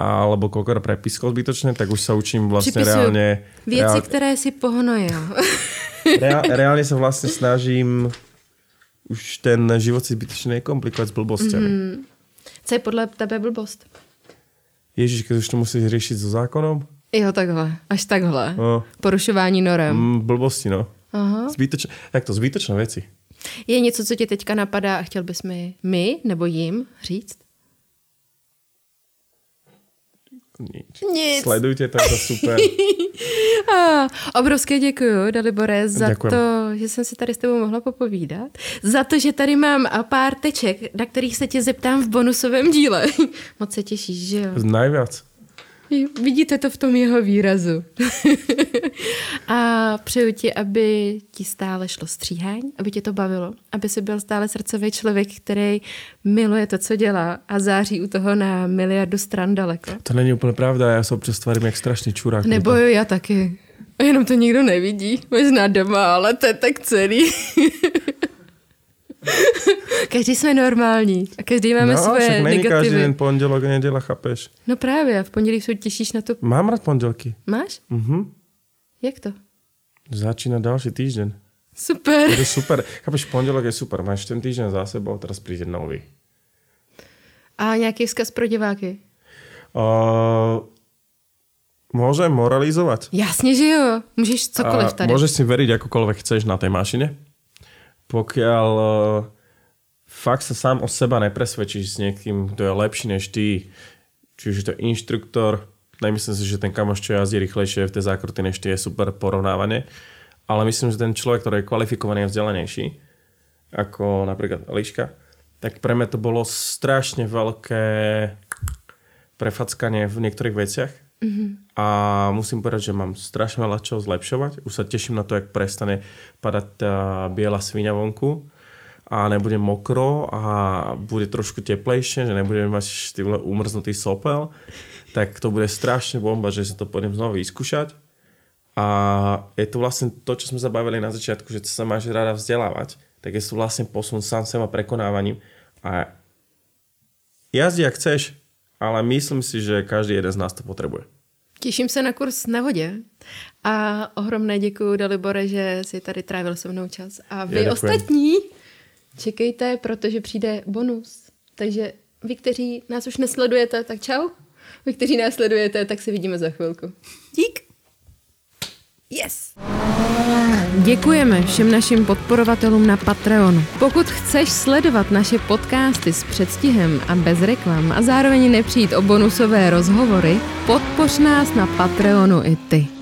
alebo koľko prepiskol zbytočne, tak už sa učím vlastne Připisuju reálne... Věci, reál, které si pohnojil. reál, reálne sa vlastne snažím už ten život si zbytočne nekomplikovať s blbosťami. Mhm. Mm-hmm. Co je podle tebe blbost? Ježiš, keď už to musíš riešiť so zákonom, Jo, takhle. Až takhle. no, Porušování norem. mm, blbosti, no. Aha. Tak to zbytočné veci. Je něco, co tě teďka napadá a chtěl bys mi, my nebo jim říct? Nič. Nic. Sledujte to, je to super. A, obrovské děkuji, Dalibore, za Děkujem. to, že jsem si tady s tebou mohla popovídat. Za to, že tady mám a pár teček, na kterých se tě zeptám v bonusovém díle. Moc se těšíš, že jo? Najviac. Vidíte to v tom jeho výrazu. a přeju ti, aby ti stále šlo stříhání, aby tě to bavilo, aby si byl stále srdcový člověk, který miluje to, co dělá a září u toho na miliardu stran daleko. To není úplně pravda, já se občas tvarím jak strašný čurák. Nebo jo, já taky. A jenom to nikdo nevidí. Možná doma, ale to je tak celý. každý jsme normální a každý máme no, svoje však není každý den pondělok a neděla, chápeš? No právě, a v pondělí se těšíš na to. Mám rád pondělky. Máš? Mhm. Jak to? Začína další týždeň. Super. Je to super. Chápeš, pondělok je super. Máš ten týždeň za sebou, teraz přijde nový. A nějaký vzkaz pro diváky? Uh, môžem moralizovať? Jasně, že jo. Můžeš cokoliv A tady. Môžeš si veriť akokoľvek chceš na tej mašine. Pokiaľ uh, fakt sa sám o seba nepresvedčíš s niekým, kto je lepší než ty, či už je to inštruktor, nemyslím si, že ten kamoš, čo jazdí rýchlejšie v tej zákruty než ty, je super porovnávanie, ale myslím, že ten človek, ktorý je kvalifikovaný a vzdelanejší, ako napríklad Eliška, tak pre mňa to bolo strašne veľké prefackanie v niektorých veciach. Mm-hmm. A musím povedať, že mám strašne veľa čo zlepšovať. Už sa teším na to, jak prestane padať tá biela svinia vonku a nebude mokro a bude trošku teplejšie, že nebudeme mať týhle umrznutý sopel, tak to bude strašne bomba, že sa to pôjdem znovu vyskúšať. A je to vlastne to, čo sme sa bavili na začiatku, že sa máš rada vzdelávať, tak je to vlastne posun sám seba prekonávaním. A jazdi, jak chceš, ale myslím si, že každý jeden z nás to potřebuje. Těším se na kurz na vodě a ohromné děkuji Dalibore, že si tady trávil se mnou čas. A vy Já ostatní čekejte, protože přijde bonus. Takže vy, kteří nás už nesledujete, tak čau. Vy, kteří nás sledujete, tak se vidíme za chvilku. Dík! Yes! Děkujeme všem našim podporovatelům na Patreonu. Pokud chceš sledovat naše podcasty s předstihem a bez reklam a zároveň nepřijít o bonusové rozhovory, podpoř nás na Patreonu i ty.